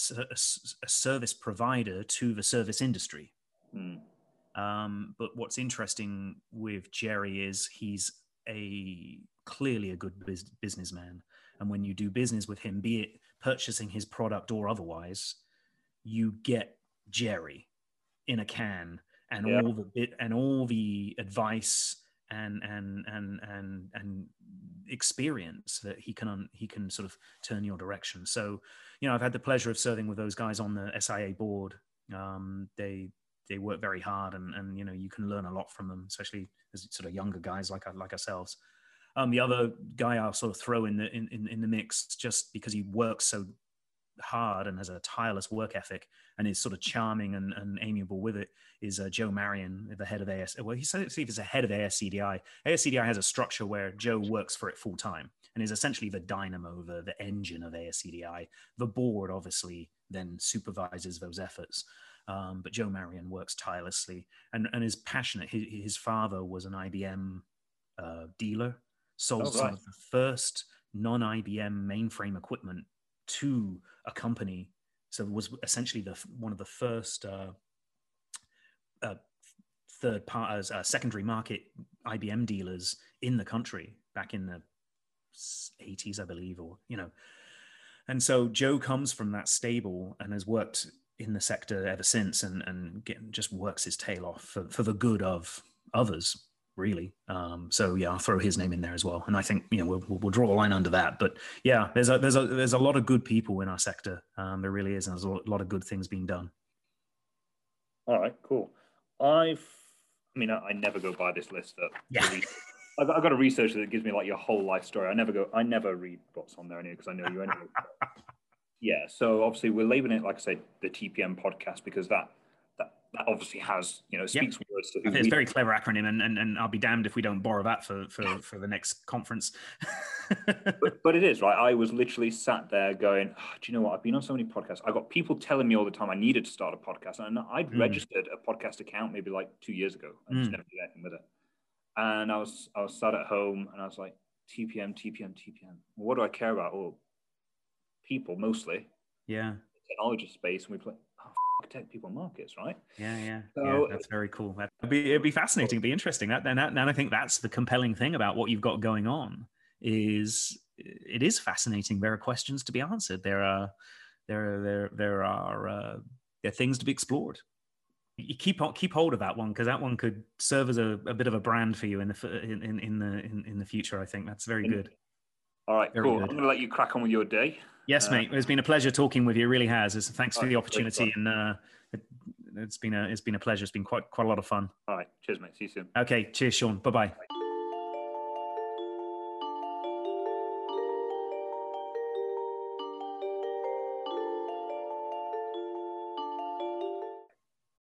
B: a service provider to the service industry. Mm. Um, but what's interesting with Jerry is he's a clearly a good biz- businessman, and when you do business with him, be it purchasing his product or otherwise, you get Jerry in a can, and yeah. all the bit and all the advice and and and and and experience that he can he can sort of turn your direction. So, you know, I've had the pleasure of serving with those guys on the SIA board. Um, they they work very hard and, and you know you can learn a lot from them especially as sort of younger guys like like ourselves. Um, the other guy I'll sort of throw in the in, in, in the mix just because he works so hard and has a tireless work ethic and is sort of charming and, and amiable with it is uh, Joe Marion, the head of AS. Well, he said he's a head of ASCDI. ASCDI has a structure where Joe works for it full time and is essentially the dynamo, the, the engine of ASCDI. The board obviously then supervises those efforts. Um, but Joe Marion works tirelessly and, and is passionate. His, his father was an IBM uh, dealer, sold oh, right. some of the first non IBM mainframe equipment to a company. So it was essentially the one of the first uh, uh, third part uh, secondary market IBM dealers in the country back in the 80s, I believe, or you know. And so Joe comes from that stable and has worked in the sector ever since and, and get, just works his tail off for, for the good of others really. Um, so yeah i'll throw his name in there as well. And i think you know we'll, we'll draw a line under that. But yeah there's a there's a there's a lot of good people in our sector. Um, there really is and there's a lot of good things being done.
A: All right cool. I've i mean i, I never go by this list that yeah. (laughs) I've, I've, got a researcher that gives me like your whole life story. I never go i never read what's on there anyway because i know you anyway. (laughs) Yeah, so obviously we're labeling it, like I said, the TPM podcast because that that, obviously has, you know, speaks yep. words to
B: who It's a very clever acronym, and, and, and I'll be damned if we don't borrow that for, for, for the next conference.
A: but, (laughs) but it is, right? I was literally sat there going, oh, do you know what? I've been on so many podcasts. I got people telling me all the time I needed to start a podcast. And I'd mm. registered a podcast account maybe like two years ago. I just mm. never did anything with it. And I was I was sat at home and I was like, TPM, TPM, TPM. What do I care about? Oh, people mostly.
B: Yeah.
A: Technology space, and we play tech people markets, right?
B: Yeah, yeah. So, yeah that's very cool. That'd be it'd be fascinating, it'd be interesting. That and, that, and I think that's the compelling thing about what you've got going on is it is fascinating. There are questions to be answered. There are there there there are uh, there are things to be explored. You keep keep hold of that one because that one could serve as a, a, bit of a brand for you in the in, in, in the in, in the future. I think that's very good.
A: All right, very cool. Good. I'm going to let you crack on with your day.
B: Yes, uh, mate. It's been a pleasure talking with you. It really has. It's, thanks for the opportunity, and uh, it, has been a it's been a pleasure. It's been quite quite a lot of fun.
A: All right. Cheers, mate. See you soon.
B: Okay. Cheers, Sean. Bye-bye. bye